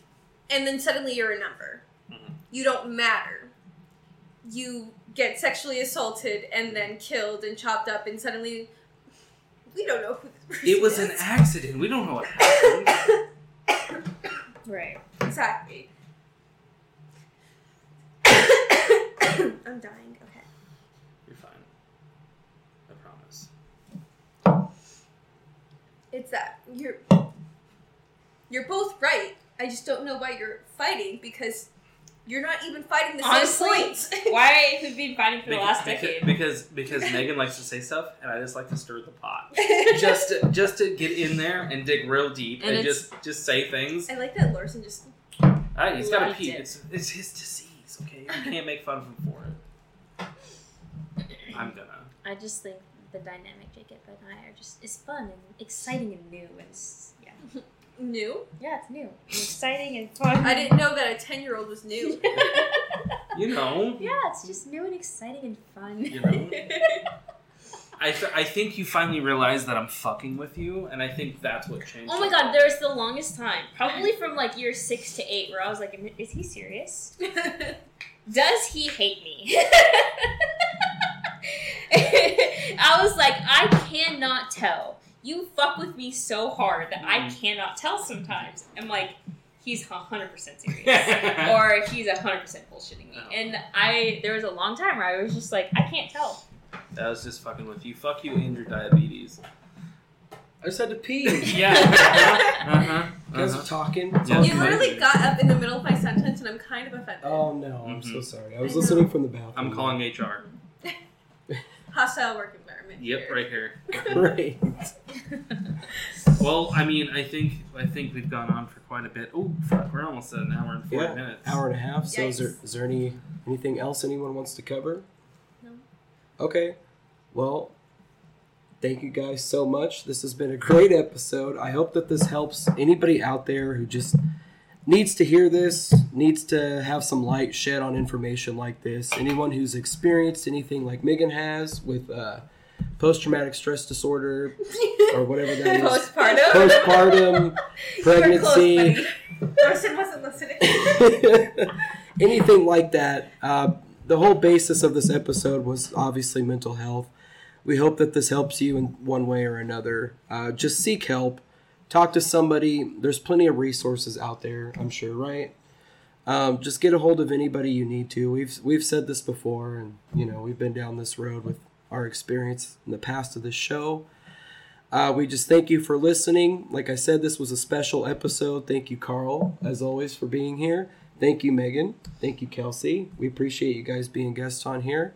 and then suddenly you're a number. Mhm. You don't matter. You get sexually assaulted and then killed and chopped up, and suddenly we don't know who this person it was an accident. We don't know what happened. right. Exactly. I'm dying. Okay. You're fine. I promise. It's that you're you're both right. I just don't know why you're fighting because you're not even fighting the Honestly, same points. Why have we been fighting for the last decade? Because because Meagan likes to say stuff, and I just like to stir the pot, just to, just to get in there and dig real deep And and, it's- just just say things. I like that Larson just Ah, he's got a liked pee. it. It's it's his disease. Okay, you can't make fun of him for it. I'm gonna. I just think the dynamic Jacob and I are just it's fun and exciting and new and it's, yeah New? yeah it's new and exciting and fun. I didn't know that a 10 year old was new. You know. yeah, it's just new and exciting and fun. You know. I, th- I think you finally realize that I'm fucking with you, and I think that's what changed. Oh my god, there's the longest time, probably from like year six to eight, where I was like, "Is he serious? Does he hate me?" I was like, I cannot tell. You fuck with me so hard that I cannot tell sometimes. I'm like, he's hundred percent serious, or he's hundred percent bullshitting me. And I, there was a long time where I was just like, I can't tell. That was just fucking with you. Fuck you and your diabetes. I just had to pee. Yeah. uh-huh. guys uh-huh. are talking. Yeah. You literally got up in the middle of my sentence and I'm kind of offended. Oh no, I'm so Mhm. sorry. I was I listening from the bathroom. I'm calling HR. Hostile work environment. Yep, here. right here. Great. Well, I mean, I think I think we've gone on for quite a bit. Oh, fuck, we're almost at an hour and forty Yeah, minutes. hour and a half. So is there Yikes. is there any anything else anyone wants to cover? No. Okay. Well, thank you guys so much. This has been a great episode. I hope that this helps anybody out there who just needs to hear this, needs to have some light shed on information like this. Anyone who's experienced anything like Meagan has with uh, post traumatic stress disorder or whatever that is. Postpartum. Postpartum, pregnancy, close. Person wasn't listening. anything like that. Uh, the whole basis of this episode was obviously mental health. We hope that this helps you in one way or another. Uh, just seek help, talk to somebody. There's plenty of resources out there, I'm sure, right? Um, just get a hold of anybody you need to. We've we've said this before, and you know we've been down this road with our experience in the past of this show. Uh, we just thank you for listening. Like I said, this was a special episode. Thank you, Carl, as always, for being here. Thank you, Meagan. Thank you, Kelsey. We appreciate you guys being guests on here.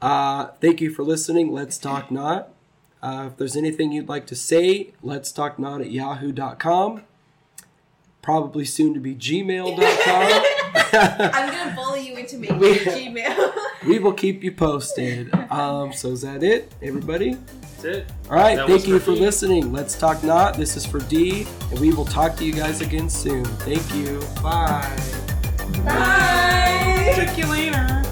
Uh, thank you for listening. Let's Talk Not. Uh, if there's anything you'd like to say, let's talk not at yahoo.com. Probably soon to be gmail.com. I'm gonna bully you into making We- a Gmail. we will keep you posted. Um, so is that it, everybody? That's it. All right, That thank was you for for D. listening. Let's talk not. This is for D, and we will talk to you guys again soon. Thank you. Bye. Bye. Check you later.